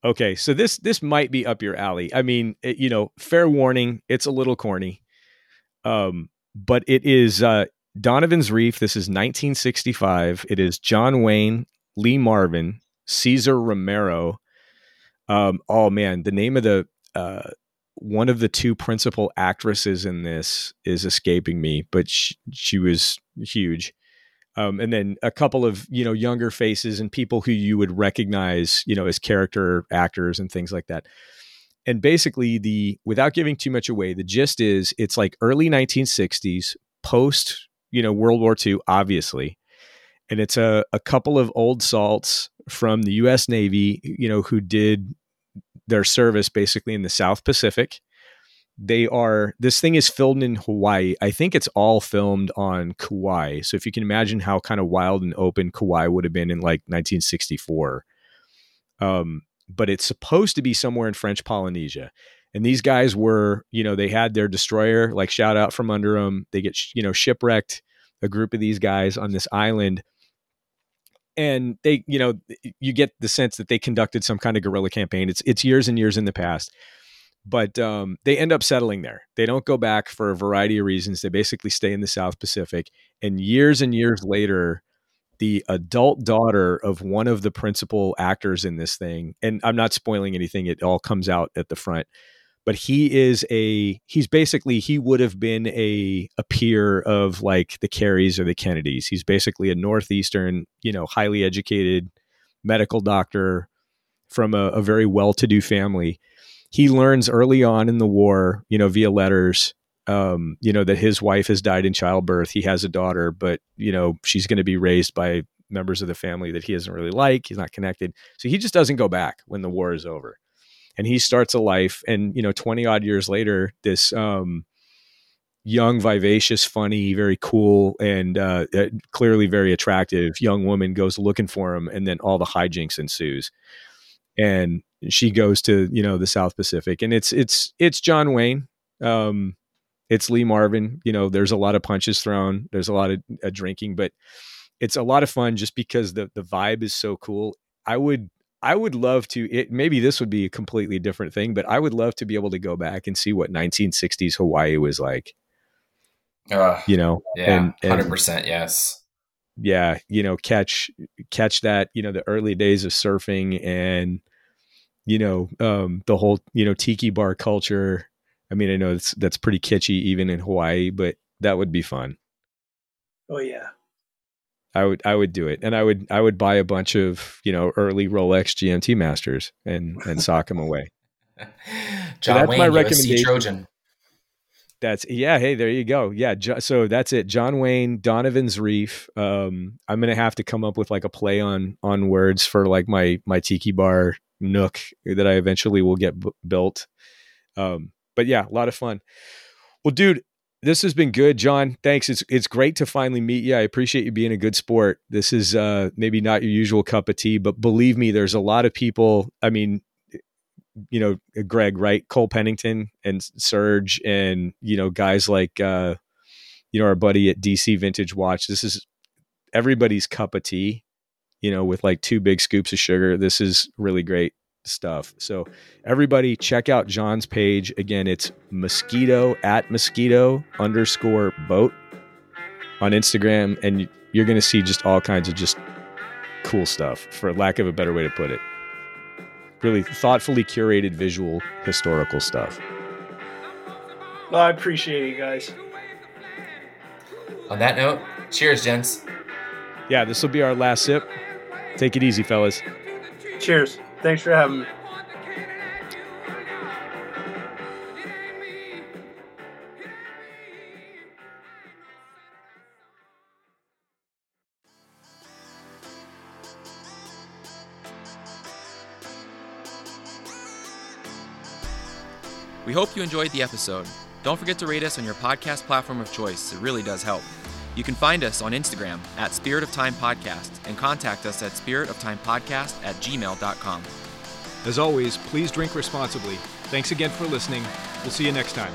Okay, so this this might be up your alley. I mean, it, you know, fair warning, it's a little corny, um, but it is uh, Donovan's Reef. This is 1965. It is John Wayne, Lee Marvin, Cesar Romero, Um, oh man, the name of the uh, one of the two principal actresses in this is escaping me, but she, she was huge. Um, and then a couple of you know younger faces and people who you would recognize you know as character actors and things like that and basically the without giving too much away the gist is it's like early 1960s post you know world war ii obviously and it's a, a couple of old salts from the us navy you know who did their service basically in the south pacific they are this thing is filmed in Hawaii. I think it's all filmed on Kauai. So if you can imagine how kind of wild and open Kauai would have been in like 1964. Um, but it's supposed to be somewhere in French Polynesia. And these guys were, you know, they had their destroyer, like shout out from under them. They get, you know, shipwrecked, a group of these guys on this island. And they, you know, you get the sense that they conducted some kind of guerrilla campaign. It's it's years and years in the past but um, they end up settling there. They don't go back for a variety of reasons. They basically stay in the South Pacific. And years and years later, the adult daughter of one of the principal actors in this thing, and I'm not spoiling anything, it all comes out at the front. But he is a he's basically he would have been a a peer of like the Carys or the Kennedys. He's basically a northeastern, you know, highly educated medical doctor from a, a very well-to-do family he learns early on in the war, you know, via letters, um, you know, that his wife has died in childbirth. He has a daughter, but you know, she's going to be raised by members of the family that he doesn't really like. He's not connected, so he just doesn't go back when the war is over, and he starts a life. And you know, twenty odd years later, this um, young, vivacious, funny, very cool, and uh, uh clearly very attractive young woman goes looking for him, and then all the hijinks ensues. And she goes to you know the South Pacific, and it's it's it's John Wayne, um, it's Lee Marvin. You know, there's a lot of punches thrown, there's a lot of uh, drinking, but it's a lot of fun just because the the vibe is so cool. I would I would love to. It maybe this would be a completely different thing, but I would love to be able to go back and see what 1960s Hawaii was like. Uh, you know, yeah, hundred percent, yes yeah you know catch catch that you know the early days of surfing and you know, um, the whole, you know, tiki bar culture. I mean, I know that's, that's pretty kitschy even in Hawaii, but that would be fun. Oh yeah. I would, I would do it. And I would, I would buy a bunch of, you know, early Rolex GMT masters and, and sock them away. John so that's Wayne, my recommendation. Trojan. That's yeah. Hey, there you go. Yeah. So that's it. John Wayne, Donovan's Reef. Um, I'm gonna have to come up with like a play on on words for like my my tiki bar nook that I eventually will get b- built. Um, but yeah, a lot of fun. Well, dude, this has been good, John. Thanks. It's it's great to finally meet you. I appreciate you being a good sport. This is uh, maybe not your usual cup of tea, but believe me, there's a lot of people. I mean, you know, Greg, right? Cole Pennington and Serge, and you know, guys like uh, you know our buddy at DC Vintage Watch. This is everybody's cup of tea you know, with like two big scoops of sugar. This is really great stuff. So everybody check out John's page. Again, it's mosquito at mosquito underscore boat on Instagram. And you're going to see just all kinds of just cool stuff for lack of a better way to put it. Really thoughtfully curated visual historical stuff. Well, I appreciate you guys. On that note, cheers, gents. Yeah, this will be our last sip. Take it easy, fellas. Cheers. Thanks for having me. We hope you enjoyed the episode. Don't forget to rate us on your podcast platform of choice. It really does help. You can find us on Instagram at Spirit of Time Podcast and contact us at spiritoftimepodcast at gmail.com. As always, please drink responsibly. Thanks again for listening. We'll see you next time.